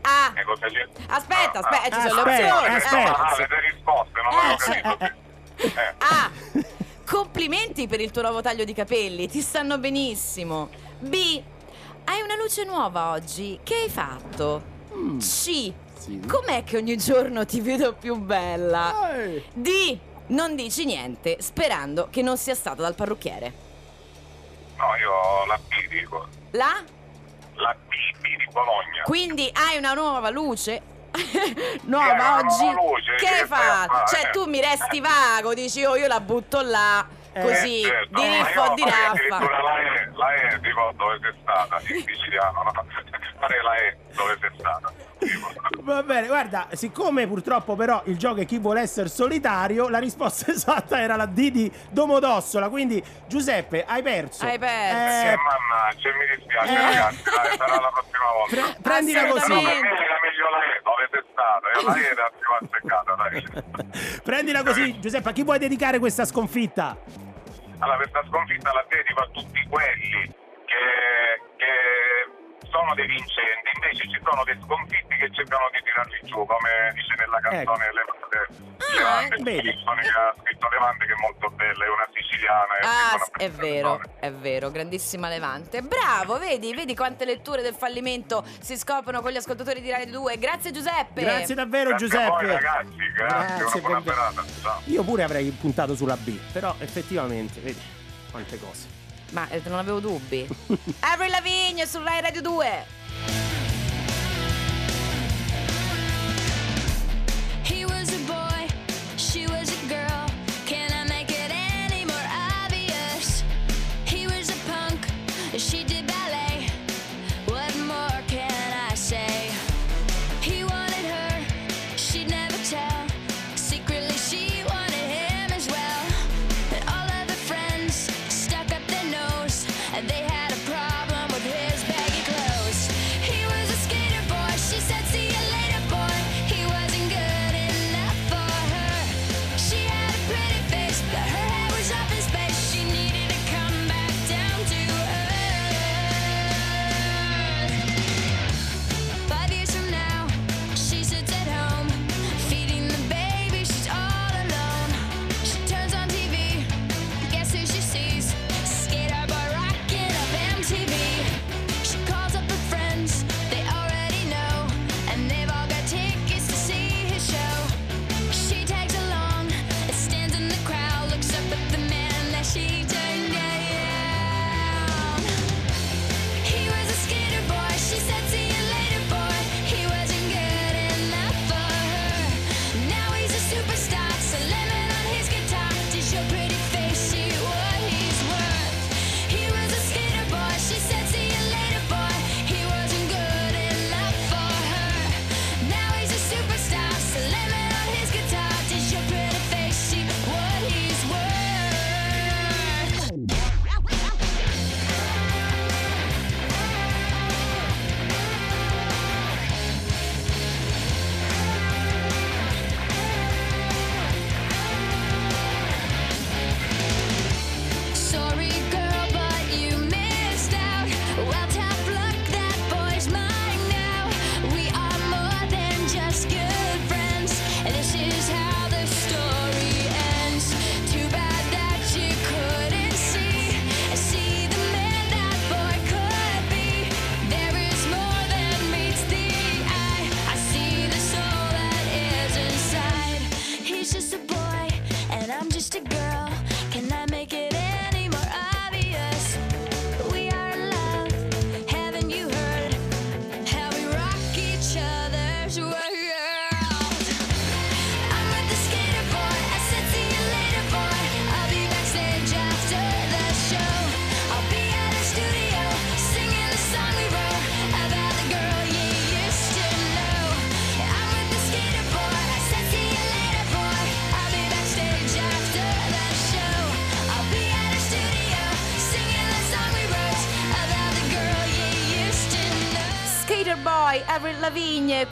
A. Che cosa c'è? Aspetta, Ah, aspetta, ah. ci sono le Aspetta, opzioni. aspetta. Ah, avete risposte, non Eh, avevo sì. capito. sì. Eh. A. Complimenti per il tuo nuovo taglio di capelli, ti stanno benissimo. B. Hai una luce nuova oggi, che hai fatto? Mm, C. sì. Com'è che ogni giorno ti vedo più bella? Eh, D. Non dici niente, sperando che non sia stato dal parrucchiere. No, io la B dico. La? La B, B di Bologna. Quindi hai una nuova luce? Nuova una oggi? nuova luce, che che hai fatto? Cioè tu mi resti vago, dici oh io la butto là, Eh, così, certo, di riffo io di raffa. addirittura la E, la E, dico dove sei stata, in siciliano, no? La E, dove sei stata. Tipo. Va bene, guarda, siccome purtroppo però il gioco è chi vuole essere solitario, la risposta esatta era la D di Domodossola. Quindi, Giuseppe, hai perso. Hai perso. Eh, Eh, mannaggia, mi dispiace Eh. ragazzi, dai, sarà la prossima volta. pre- prendila No, così. per me era meglio la E, dove sei stata, la E era più azzeccata, dai. Prendila così, Giuseppe. A chi vuoi dedicare questa sconfitta? Allora, questa sconfitta la dedico a tutti quelli che, che sono dei vincenti, invece ci sono dei sconfitti che cercano di tirarli giù, come dice nella ecco. canzone ecco. Levante, ah, Levante eh, vedi. che ha scritto Levante che è molto bella, è una siciliana. È ah, è vero, persona. è vero, grandissima Levante. Bravo, vedi, vedi quante letture del fallimento si scoprono con gli ascoltatori di Radio 2. Grazie Giuseppe. Grazie davvero grazie Giuseppe. Voi, ragazzi, grazie, grazie buona serata. Io pure avrei puntato sulla B, però effettivamente, vedi quante cose. Ma eh, non avevo dubbi. Avril Lavigne su Rai Radio 2.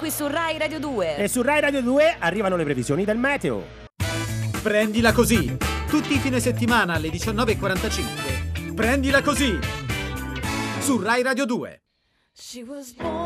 qui su Rai Radio 2. E su Rai Radio 2 arrivano le previsioni del meteo. Prendila così. Tutti i fine settimana alle 19.45. Prendila così. Su Rai Radio 2. She was born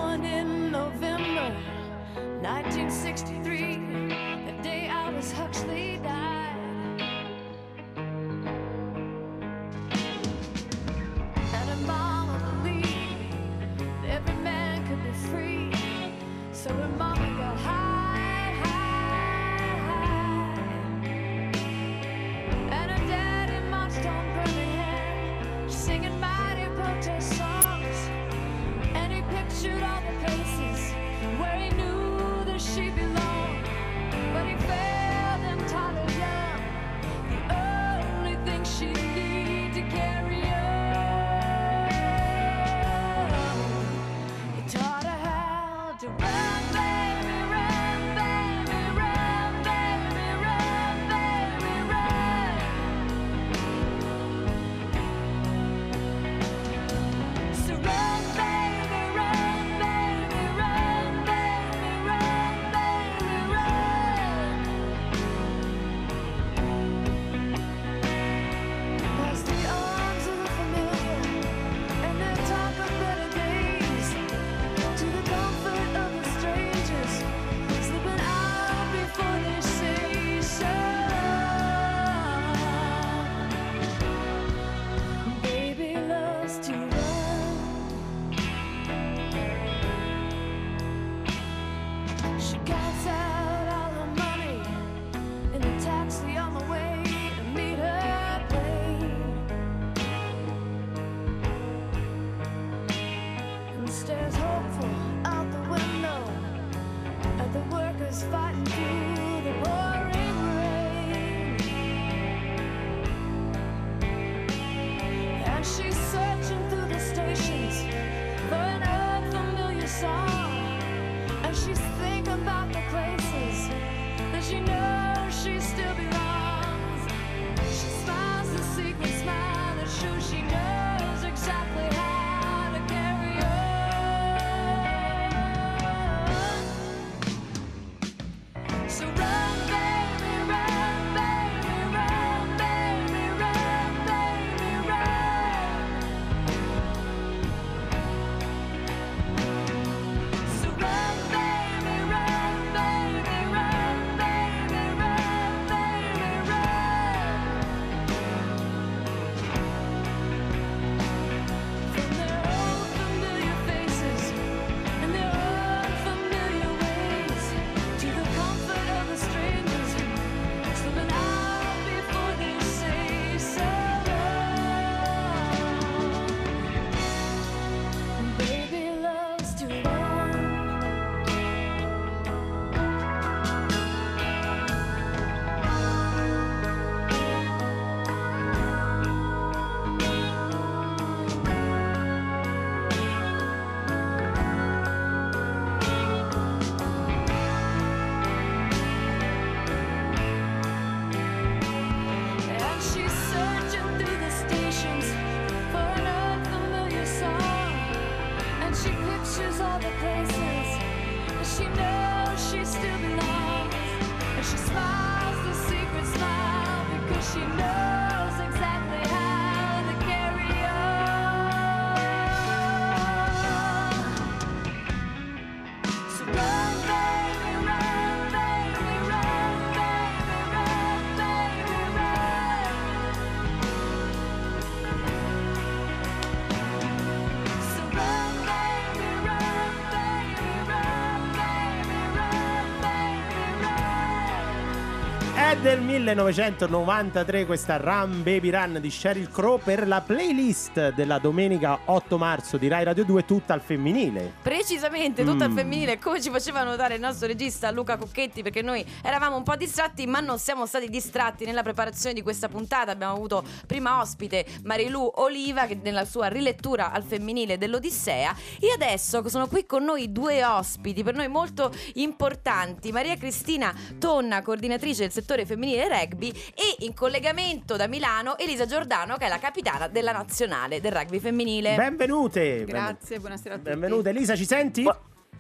1993 questa Run Baby Run di Sheryl Crow per la playlist della domenica 8 marzo di Rai Radio 2 tutta al femminile. Precisamente, tutta al Mm. femminile, come ci faceva notare il nostro regista Luca Cocchetti, perché noi eravamo un po' distratti, ma non siamo stati distratti nella preparazione di questa puntata. Abbiamo avuto prima ospite Marilu Oliva, che nella sua rilettura al femminile dell'Odissea. E adesso sono qui con noi due ospiti, per noi molto importanti. Maria Cristina Tonna, coordinatrice del settore femminile rugby, e in collegamento da Milano Elisa Giordano, che è la capitana della nazionale del rugby femminile. Benvenute. Grazie, buonasera a tutti. Benvenute. Elisa, ci senti?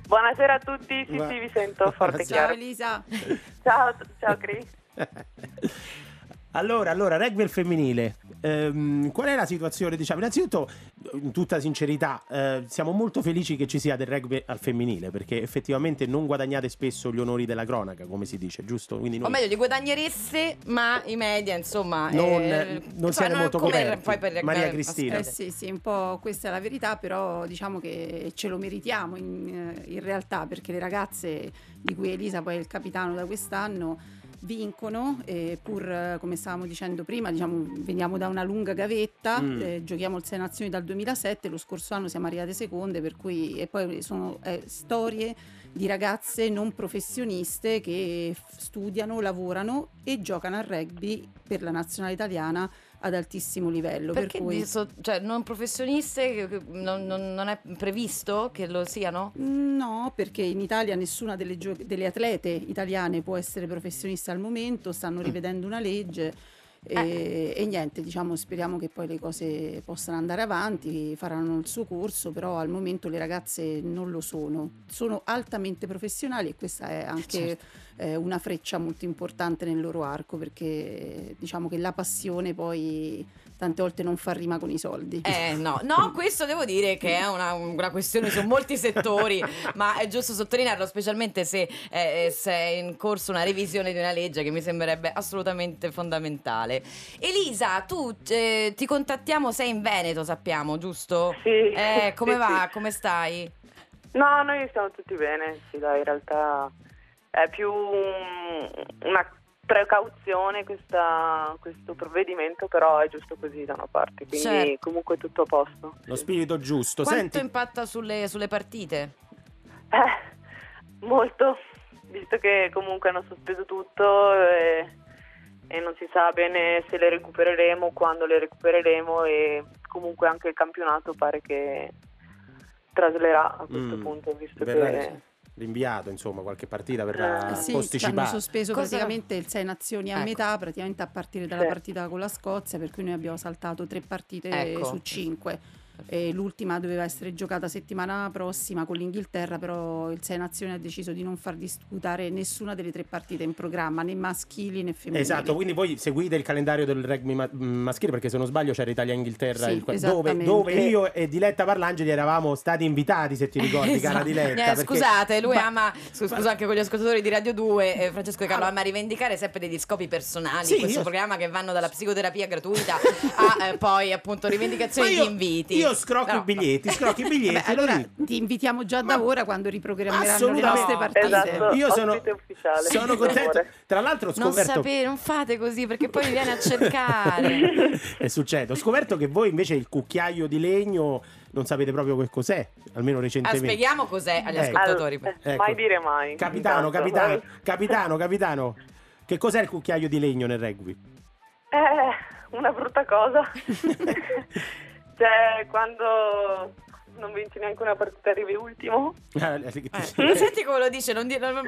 Buonasera a tutti, sì Gua- sì vi sento forte e Ciao, chiaro. Elisa. Ciao, ciao Cris. Allora, allora, rugby femminile. Ehm, qual è la situazione? Diciamo, innanzitutto, in tutta sincerità, eh, siamo molto felici che ci sia del rugby al femminile perché effettivamente non guadagnate spesso gli onori della cronaca, come si dice, giusto? Quindi O noi meglio, li guadagnereste, ma i media, insomma. Non- eh, non siamo molto coperti. poi per- Maria eh, Cristina. Eh sì, sì, un po' questa è la verità, però diciamo che ce lo meritiamo in, eh, in realtà perché le ragazze di cui Elisa poi è il capitano da quest'anno vincono, e pur eh, come stavamo dicendo prima, diciamo, veniamo da una lunga gavetta, Mm. eh, giochiamo il Sei Nazioni dal 2007, lo scorso anno siamo arrivate seconde, per cui e poi sono eh, storie di ragazze non professioniste che studiano, lavorano e giocano al rugby per la nazionale italiana ad altissimo livello. Perché per cui... so- cioè, non professioniste non, non- non è previsto che lo siano? No, perché in Italia nessuna delle, gio- delle atlete italiane può essere professionista al momento, stanno rivedendo una legge. E, Eh. e niente, diciamo, speriamo che poi le cose possano andare avanti, faranno il suo corso, però al momento le ragazze non lo sono. Sono altamente professionali e questa è anche Certo. eh, una freccia molto importante nel loro arco, perché diciamo che la passione poi tante volte non fa rima con i soldi. Eh no, no, questo devo dire che è una, una questione su molti settori, ma è giusto sottolinearlo, specialmente se, eh, se è in corso una revisione di una legge che mi sembrerebbe assolutamente fondamentale. Elisa, tu eh, ti contattiamo, sei in Veneto, sappiamo, giusto? Sì. Eh, come va? Come stai? No, noi stiamo tutti bene, sì, dai, in realtà è più un- una precauzione questa- questo provvedimento, però è giusto così da una parte, quindi Certo. comunque tutto a posto. Lo spirito giusto. Quanto Senti, impatta sulle, sulle partite? Eh, molto, visto che comunque hanno sospeso tutto e, e non si sa bene se le recupereremo, quando le recupereremo e comunque anche il campionato pare che traslerà a questo Mm, punto, visto verrà- che rinviato, insomma, qualche partita verrà Eh sì, ci posticipata. hanno sospeso Cosa- praticamente il Sei Nazioni a Ecco. metà, praticamente a partire dalla Sì. partita con la Scozia, per cui noi abbiamo saltato tre partite Ecco. su cinque. E l'ultima doveva essere giocata settimana prossima con l'Inghilterra, però il Sei Nazioni ha deciso di non far disputare nessuna delle tre partite in programma, né maschili né femminili. Esatto, quindi voi seguite il calendario del rugby ma- maschile perché se non sbaglio c'era Italia-Inghilterra Sì, il- dove, dove io e Diletta Parlangeli eravamo stati invitati, se ti ricordi, cara Esatto. Diletta. Eh, perché- scusate, lui Ma- ama, scu- scusa anche con gli ascoltatori di Radio 2, eh, Francesco De Carlo ama rivendicare sempre degli scopi personali Sì, in questo io- programma che vanno dalla psicoterapia gratuita a eh, poi appunto rivendicazioni Ma io- di inviti. Io scrocco Però- i biglietti, scrocco i biglietti. Beh, allora lo dico. ti invitiamo già da ora quando riprogrammeranno le nostre partite. Esatto, Io sono, sono contento. Tra l'altro ho Non scoperto sapere, non fate così perché poi mi viene a cercare. è successo. Ho scoperto che voi invece il cucchiaio di legno non sapete proprio che cos'è, almeno Ah, recentemente. spieghiamo cos'è agli Ecco. ascoltatori. Al- Ecco. Mai dire mai. Capitano, intanto. capitano, capitano, capitano. Che cos'è il cucchiaio di legno nel rugby? Eh, una brutta cosa. Cioè, quando non vinci neanche una partita arrivi ultimo. Eh, senti come lo dice, non dire No,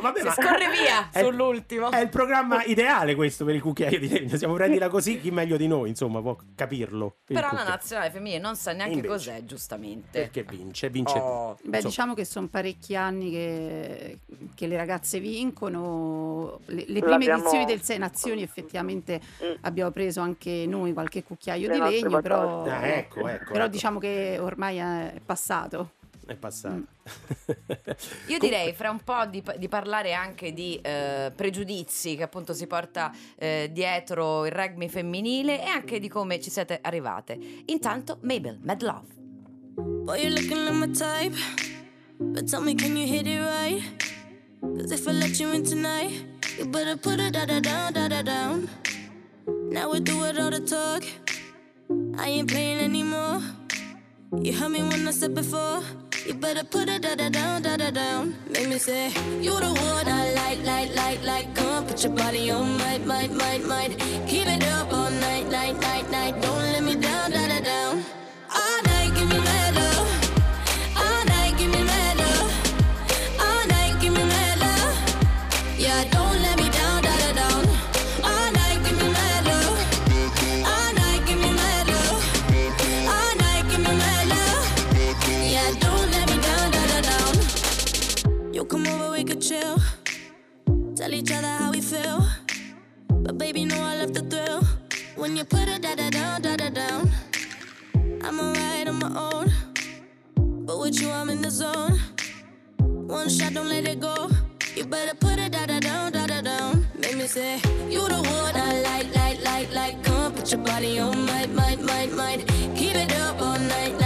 vabbè, si ma- scorre via È- sull'ultimo. È il programma ideale questo per il cucchiaio di legno. Siamo prendila così, chi meglio di noi, insomma, può capirlo. Però la nazionale femminile non sa neanche Invece. cos'è, giustamente. Perché vince, vince. Oh. Beh, diciamo che sono parecchi anni che, che le ragazze vincono. Le, le prime L'abbiamo- edizioni del Sei Nazioni effettivamente Mm. abbiamo preso anche noi qualche cucchiaio Le di legno, però. Ah, ecco, ecco, però ecco. diciamo che ormai è passato. È passato. Mm. Io direi fra un po' di, di parlare anche di eh, pregiudizi che appunto si porta eh, dietro il rugby femminile e anche di come ci siete arrivate. Intanto Mabel, Mad Love. Boy, you're looking like my type. But tell me, can you hit it right? Cause if I let you in tonight, you better put it da da down, da da down. Now we do it all the talk. I ain't playing anymore. You heard me when I said before. You better put it da da down, da da down. Make me say, You the one I like, like, like, like. Come on, put your body on, might, might, might, might. Keep it up all night, night, night, night. Don't When you put it da da down, da da down. I'm alright on my own. But with you, I'm in the zone. One shot, don't let it go. You better put it da da down, da da down. Make me say, You the one I like, like, like, like. Come on, put your body on, might, might, might, might. Keep it up all night, night, night,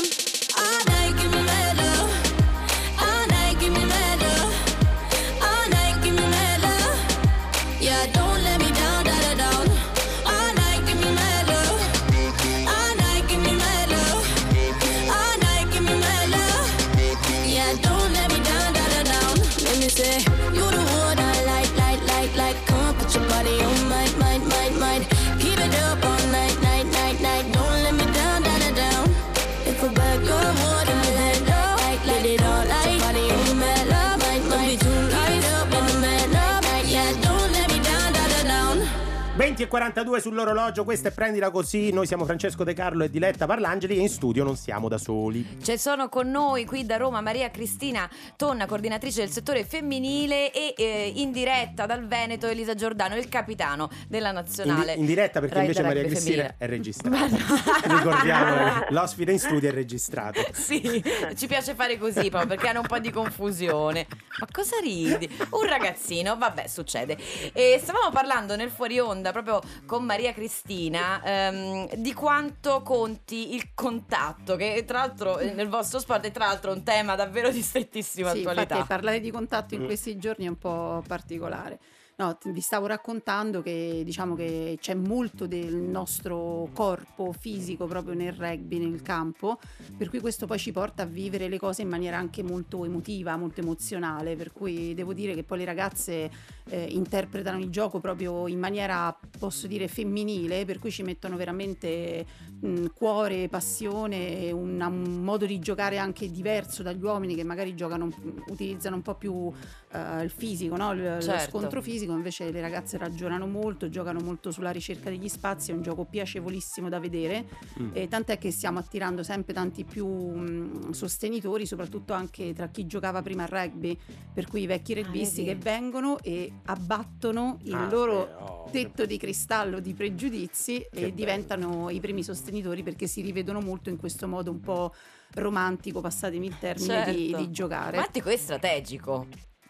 20 e 42 sull'orologio, questa è Prendila Così, noi siamo Francesco De Carlo e Diletta Parlangeli e in studio non siamo da soli. Ci sono con noi qui da Roma Maria Cristina Tonna, coordinatrice del settore femminile e eh, in diretta dal Veneto Elisa Giordano, il capitano della In, nazionale. di- in diretta perché Rai invece Maria Cristina femminile. è registrata. Ricordiamo, l'ospite in studio è registrato. Sì, ci piace fare così proprio perché hanno un po' di confusione. Ma cosa ridi? Un ragazzino, vabbè, succede. E stavamo parlando nel fuori onda proprio con Maria Cristina ehm, di quanto conti il contatto, che tra l'altro eh, nel vostro sport è tra l'altro un tema davvero di strettissima Sì, attualità. infatti parlare di contatto in Mm. questi giorni è un po' particolare. No, vi stavo raccontando che diciamo che c'è molto del nostro corpo fisico proprio nel rugby, nel campo, per cui questo poi ci porta a vivere le cose in maniera anche molto emotiva, molto emozionale, per cui devo dire che poi le ragazze eh, interpretano il gioco proprio in maniera, posso dire, femminile, per cui ci mettono veramente mh, cuore, passione, una- un modo di giocare anche diverso dagli uomini che magari giocano, utilizzano un po' più eh, il fisico, no? L- lo Certo. scontro fisico, invece le ragazze ragionano molto, giocano molto sulla ricerca degli spazi, è un gioco piacevolissimo da vedere, Mm. e tant'è che stiamo attirando sempre tanti più mh, sostenitori, soprattutto anche tra chi giocava prima a rugby, per cui i vecchi rugbisti vedi. che vengono e abbattono il Ah, loro beh, oh, tetto di cristallo di pregiudizi Che e bello. diventano i primi sostenitori perché si rivedono molto in questo modo un po' romantico, passatemi il termine, di, Certo. di giocare. Ma è strategico.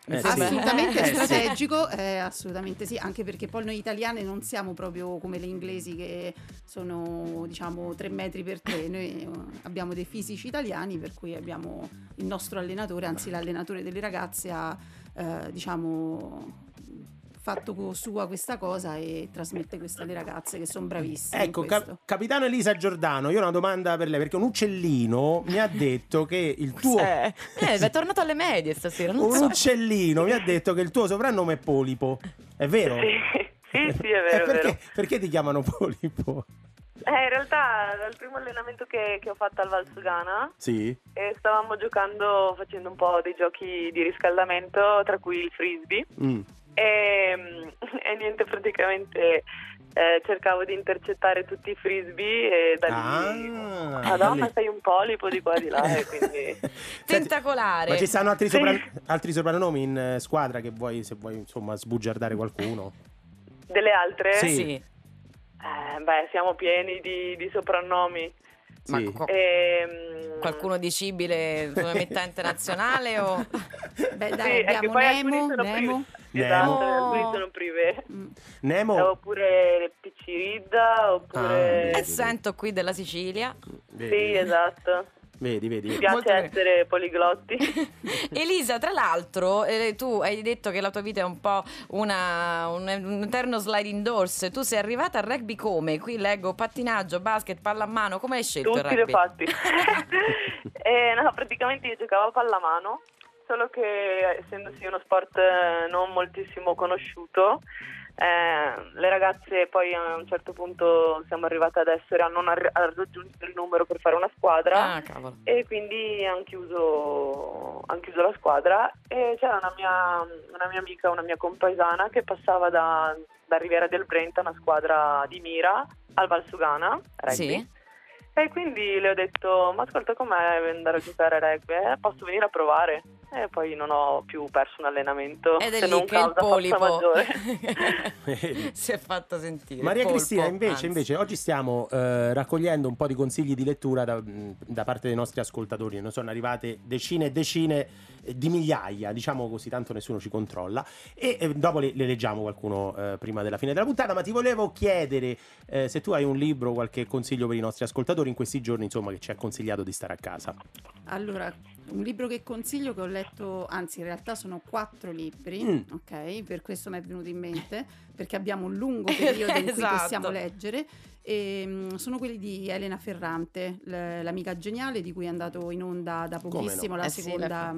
Eh, Assolutamente Eh, sì. strategico, eh, assolutamente sì, anche perché poi noi italiane non siamo proprio come le inglesi che sono diciamo 3 metri per 3, noi eh, abbiamo dei fisici italiani per cui abbiamo il nostro allenatore, anzi l'allenatore delle ragazze ha eh, diciamo fatto sua questa cosa e trasmette questa alle ragazze che sono bravissime. Ecco, cap- capitano Elisa Giordano, io ho una domanda per lei, perché un uccellino mi ha detto che il tuo... Eh, eh, è tornato alle medie stasera, non Un so. uccellino mi ha detto che il tuo soprannome è Polipo. È vero? Sì, sì, sì, è Eh, vero, è perché, vero. perché ti chiamano Polipo? Eh, in realtà dal primo allenamento che, che ho fatto al Valsugana Sì. e stavamo giocando, facendo un po' dei giochi di riscaldamento, tra cui il frisbee. Mm. E, e niente, praticamente eh, cercavo di intercettare tutti i frisbee e da lì... Ah, Madonna, sei un polipo di qua e di là, e quindi... Tentacolare. Ma ci stanno altri, Sì. sopra- altri soprannomi in eh, squadra che vuoi, se vuoi, insomma, sbugiardare qualcuno? Delle altre? Sì. Sì. Eh, beh, siamo pieni di, di soprannomi. Ma Sì. co- Ehm, qualcuno dicibile come emittente nazionale o... Beh Sì, dai, è che abbiamo Nemo, Nemo. Esatto, Nemo. alcuni sono prive. Mm. Nemo? Oppure Picciridda, oppure... Ah, E sento qui della Sicilia. Vedi, Sì, esatto. Vedi, vedi. Mi piace Molto bene. essere poliglotti. Elisa, tra l'altro, eh, tu hai detto che la tua vita è un po' una- un, un eterno sliding doors. Tu sei arrivata al rugby come? Qui leggo pattinaggio, basket, pallamano. Come hai scelto il Tutti li ho rugby? fatti. Eh, no, praticamente io giocavo a pallamano, solo che essendosi uno sport eh, non moltissimo conosciuto, eh, le ragazze poi a un certo punto siamo arrivate ad essere a non arri- a raggiungere il numero per fare una squadra. Ah, e quindi hanno chiuso, han chiuso la squadra e c'era una mia, una mia amica, una mia compaesana che passava da, da Riviera del Brenta, una squadra di mira, al Valsugana, rugby. Sì? E quindi le ho detto, ma ascolta com'è andare a giocare a rugby? Eh, posso venire a provare? E poi non ho più perso un allenamento, Ed è lì che il polipo maggiore. si è fatto sentire. Maria Polpo, Cristina, invece, invece, oggi stiamo eh, raccogliendo un po' di consigli di lettura da, da parte dei nostri ascoltatori. Ne sono arrivate decine e decine eh, di migliaia, diciamo così, tanto nessuno ci controlla. E eh, dopo le, le leggiamo qualcuno eh, prima della fine della puntata. Ma ti volevo chiedere eh, se tu hai un libro, qualche consiglio per i nostri ascoltatori in questi giorni, insomma, che ci ha consigliato di stare a casa. Allora, un libro che consiglio che ho letto, anzi in realtà sono quattro libri, Mm. ok? Per questo mi è venuto in mente, perché abbiamo un lungo periodo in cui Esatto. possiamo leggere. E, mm, sono quelli di Elena Ferrante, l- l'amica geniale di cui è andato in onda da pochissimo no? la Eh sì, seconda... la-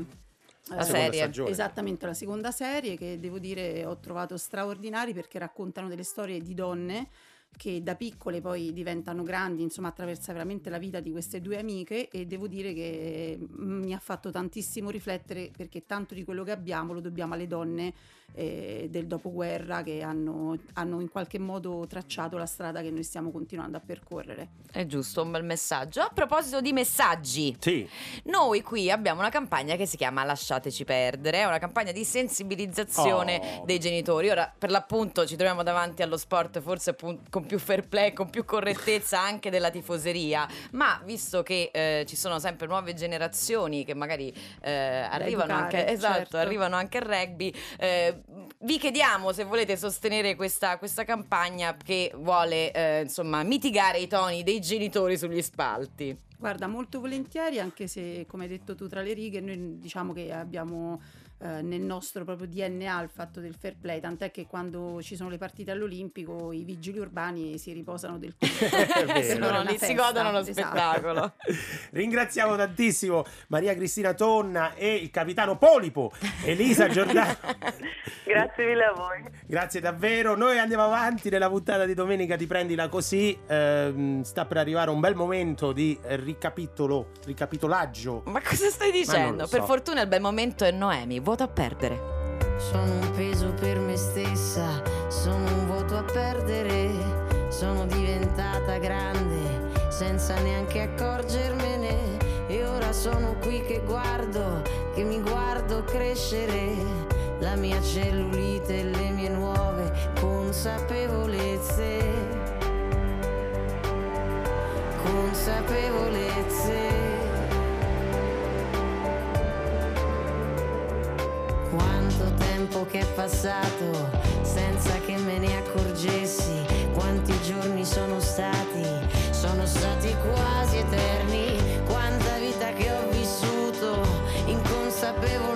eh, la serie. stagione. Esattamente, la seconda serie che devo dire ho trovato straordinari perché raccontano delle storie di donne che da piccole poi diventano grandi, insomma attraversa veramente la vita di queste due amiche e devo dire che mm, mi ha fatto tantissimo riflettere perché tanto di quello che abbiamo lo dobbiamo alle donne eh, del dopoguerra che hanno, hanno in qualche modo tracciato la strada che noi stiamo continuando a percorrere. È giusto, un bel messaggio. A proposito di messaggi, Sì. noi qui abbiamo una campagna che si chiama Lasciateci perdere, è una campagna di sensibilizzazione Oh. dei genitori. Ora, per l'appunto, ci troviamo davanti allo sport forse appun- con più fair play, con più correttezza anche della tifoseria, ma visto che eh, ci sono sempre nuove generazioni che magari eh, arrivano, educare, anche, esatto, certo. arrivano anche al rugby, eh, vi chiediamo se volete sostenere questa, questa campagna che vuole eh, insomma mitigare i toni dei genitori sugli spalti. Guarda, molto volentieri, anche se come hai detto tu tra le righe, noi diciamo che abbiamo eh, nel nostro proprio DNA il fatto del fair play, tant'è che quando ci sono le partite all'Olimpico i vigili urbani si riposano del tutto. una Lì si godono lo esatto. spettacolo. Ringraziamo tantissimo Maria Cristina Tonna e il capitano Polipo, Elisa Giordano. Grazie mille a voi. Grazie davvero. Noi andiamo avanti nella puntata di domenica Ti prendila così. Ehm, sta per arrivare un bel momento di ricapitolo, ricapitolaggio. Ma cosa stai dicendo? lo Per so. fortuna il bel momento è Noemi, voto a perdere. Sono un peso per me stessa, sono un voto a perdere, sono diventata grande senza neanche accorgermene e ora sono qui che guardo, che mi guardo crescere la mia cellulite e le mie nuove consapevolezze. Consapevolezze. Tempo che è passato senza che me ne accorgessi, quanti giorni sono stati, sono stati quasi eterni, quanta vita che ho vissuto inconsapevolmente,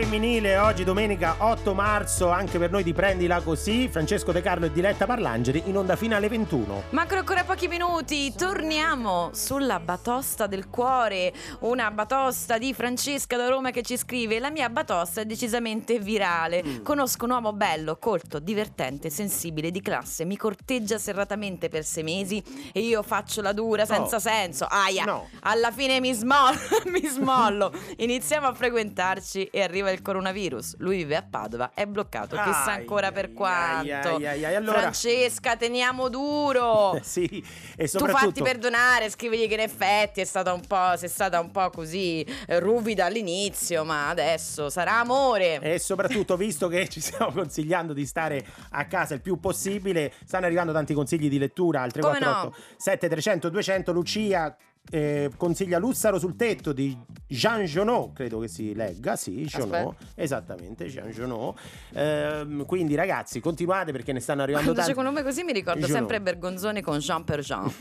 femminile oggi domenica 8 marzo anche per noi di Prendila Così Francesco De Carlo e Diletta Parlangeli in onda fino alle 21 Mancano ancora pochi minuti, torniamo sulla batosta del cuore, una batosta di Francesca da Roma che ci scrive La mia batosta è decisamente virale, Mm. conosco un uomo bello, colto, divertente, sensibile, di classe, mi corteggia serratamente per sei mesi e io faccio la dura senza No. senso, aia, No. alla fine mi smollo, mi smollo, iniziamo a frequentarci e arriva il coronavirus, lui vive a Padova, è bloccato, chissà Ai, ancora per quanto, ai, ai, ai, allora- Francesca teniamo duro. Sì, e Tu soprattutto fatti perdonare, scrivigli che in effetti è stata un po', sei stata un po' così eh, ruvida all'inizio, ma adesso sarà amore. E soprattutto, visto che ci stiamo consigliando di stare a casa il più possibile, stanno arrivando tanti consigli di lettura al Come 348 7300 200. Lucia eh, consiglia Lussaro sul tetto di Jean Genot, credo che si legga, sì, Genot, esattamente, Jean Genot. Ehm, quindi ragazzi, continuate perché ne stanno arrivando Quando tanti. quel nome così mi ricordo Genot. sempre Bergonzoni con Jean per Jean,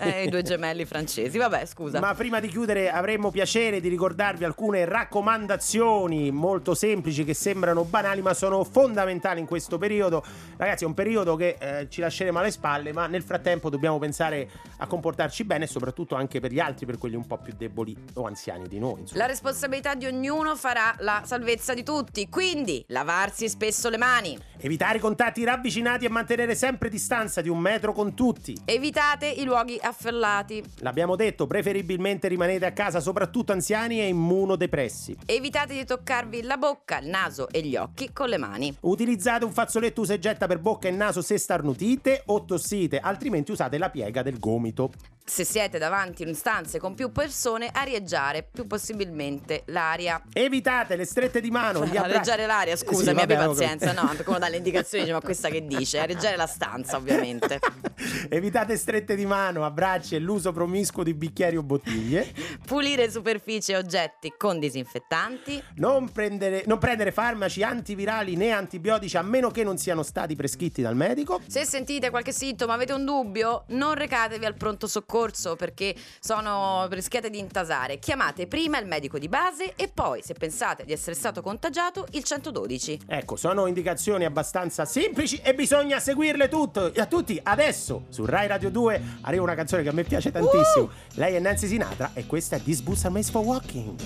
eh, i due gemelli francesi. Vabbè, scusa. Ma prima di chiudere avremmo piacere di ricordarvi alcune raccomandazioni molto semplici che sembrano banali ma sono fondamentali in questo periodo. Ragazzi è un periodo che eh, ci lasceremo alle spalle ma nel frattempo dobbiamo pensare a comportarci bene e soprattutto anche per gli altri, per quelli un po' più deboli o anziani di noi. insomma. La responsabilità di ognuno farà la salvezza di tutti, quindi lavarsi spesso le mani. Evitare i contatti ravvicinati e mantenere sempre distanza di un metro con tutti. Evitate i luoghi affollati. L'abbiamo detto, preferibilmente rimanete a casa, soprattutto anziani e immunodepressi. Evitate di toccarvi la bocca, il naso e gli occhi con le mani. Utilizzate un fazzoletto usa getta per bocca e naso se starnutite o tossite, altrimenti usate la piega del gomito. Se siete davanti in stanze con più persone, arieggiare più possibilmente l'aria. Evitate le strette di mano, gli abbracci. Areggiare l'aria, Sì, scusami, vabbè, abbi pazienza, no, perché uno dà le indicazioni, dice, ma questa che dice? Areggiare la stanza, ovviamente. Evitate strette di mano, abbracci e l'uso promiscuo di bicchieri o bottiglie. Pulire superfici e oggetti con disinfettanti. Non prendere, non prendere farmaci antivirali né antibiotici a meno che non siano stati prescritti dal medico. Se sentite qualche sintomo, avete un dubbio, non recatevi al pronto soccorso perché sono, rischiate di intasare. Chiamate prima il medico di base e poi, se pensate di essere stato contagiato, il 112. Ecco, sono indicazioni abbastanza semplici e bisogna seguirle tutto, a tutti. Adesso su Rai Radio 2 arriva una canzone che a me piace tantissimo. Lei è Nancy Sinatra e questa è This Boots Are Made for Walking.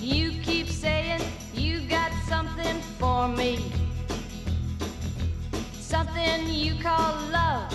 You keep saying you got something for me. Something you call love,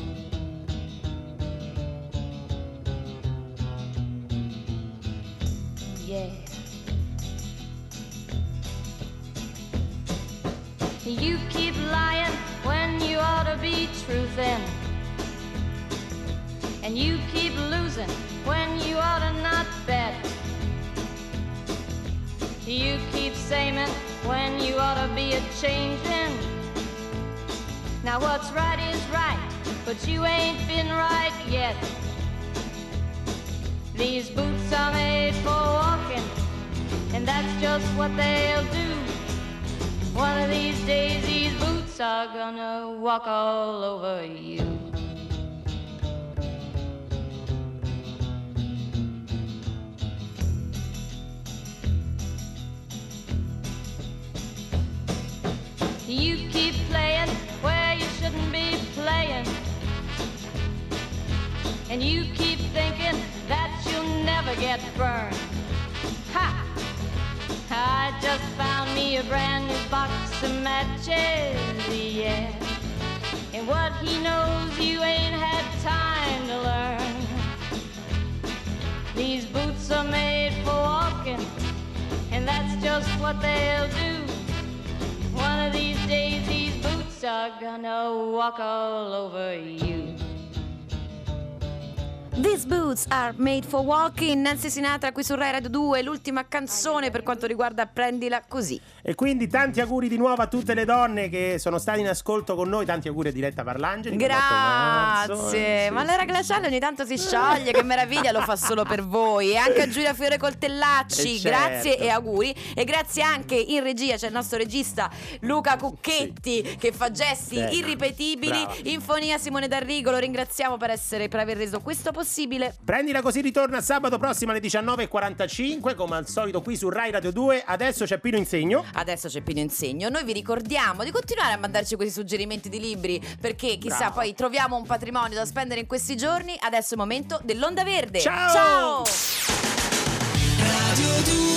Yeah. You keep lying when you ought to be truthin'. And you keep losing when you ought to not bet. You keep saying when you ought to be a changing. Now what's right is right, but you ain't been right yet. These boots are made for walking, and that's just what they'll do. One of these days, these boots are gonna walk all over you. You keep playing where you shouldn't be playing. And you keep never get burned. Ha! I just found me a brand new box of matches, yeah. And what he knows you ain't had time to learn. These boots are made for walking, and that's just what they'll do. One of these days, these boots are gonna walk all over you. These boots are made for walking. Nancy Sinatra qui su Rai Radio 2, l'ultima canzone per quanto riguarda Prendila così. E quindi tanti auguri di nuovo a tutte le donne che sono state in ascolto con noi. Tanti auguri a Diletta Parlangeli. Grazie. eh, Ma sì, l'era glaciale ogni tanto si scioglie, che meraviglia, lo fa solo per voi. E anche a Giulia Fiore Coltellacci, Eh, certo. grazie e auguri. E grazie anche in regia c'è il nostro regista Luca Cucchetti che fa gesti Ecco, irripetibili. brava. In fonia Simone D'Arrigo, lo ringraziamo per, essere, per aver reso questo possibile possibile. Prendila così ritorna sabato prossimo alle 19.45, come al solito qui su Rai Radio 2. Adesso c'è Pino Insegno. Adesso c'è Pino Insegno. Noi vi ricordiamo di continuare a mandarci questi suggerimenti di libri, perché chissà, Bravo. poi troviamo un patrimonio da spendere in questi giorni. Adesso è il momento dell'Onda Verde. Ciao! Ciao! Radio 2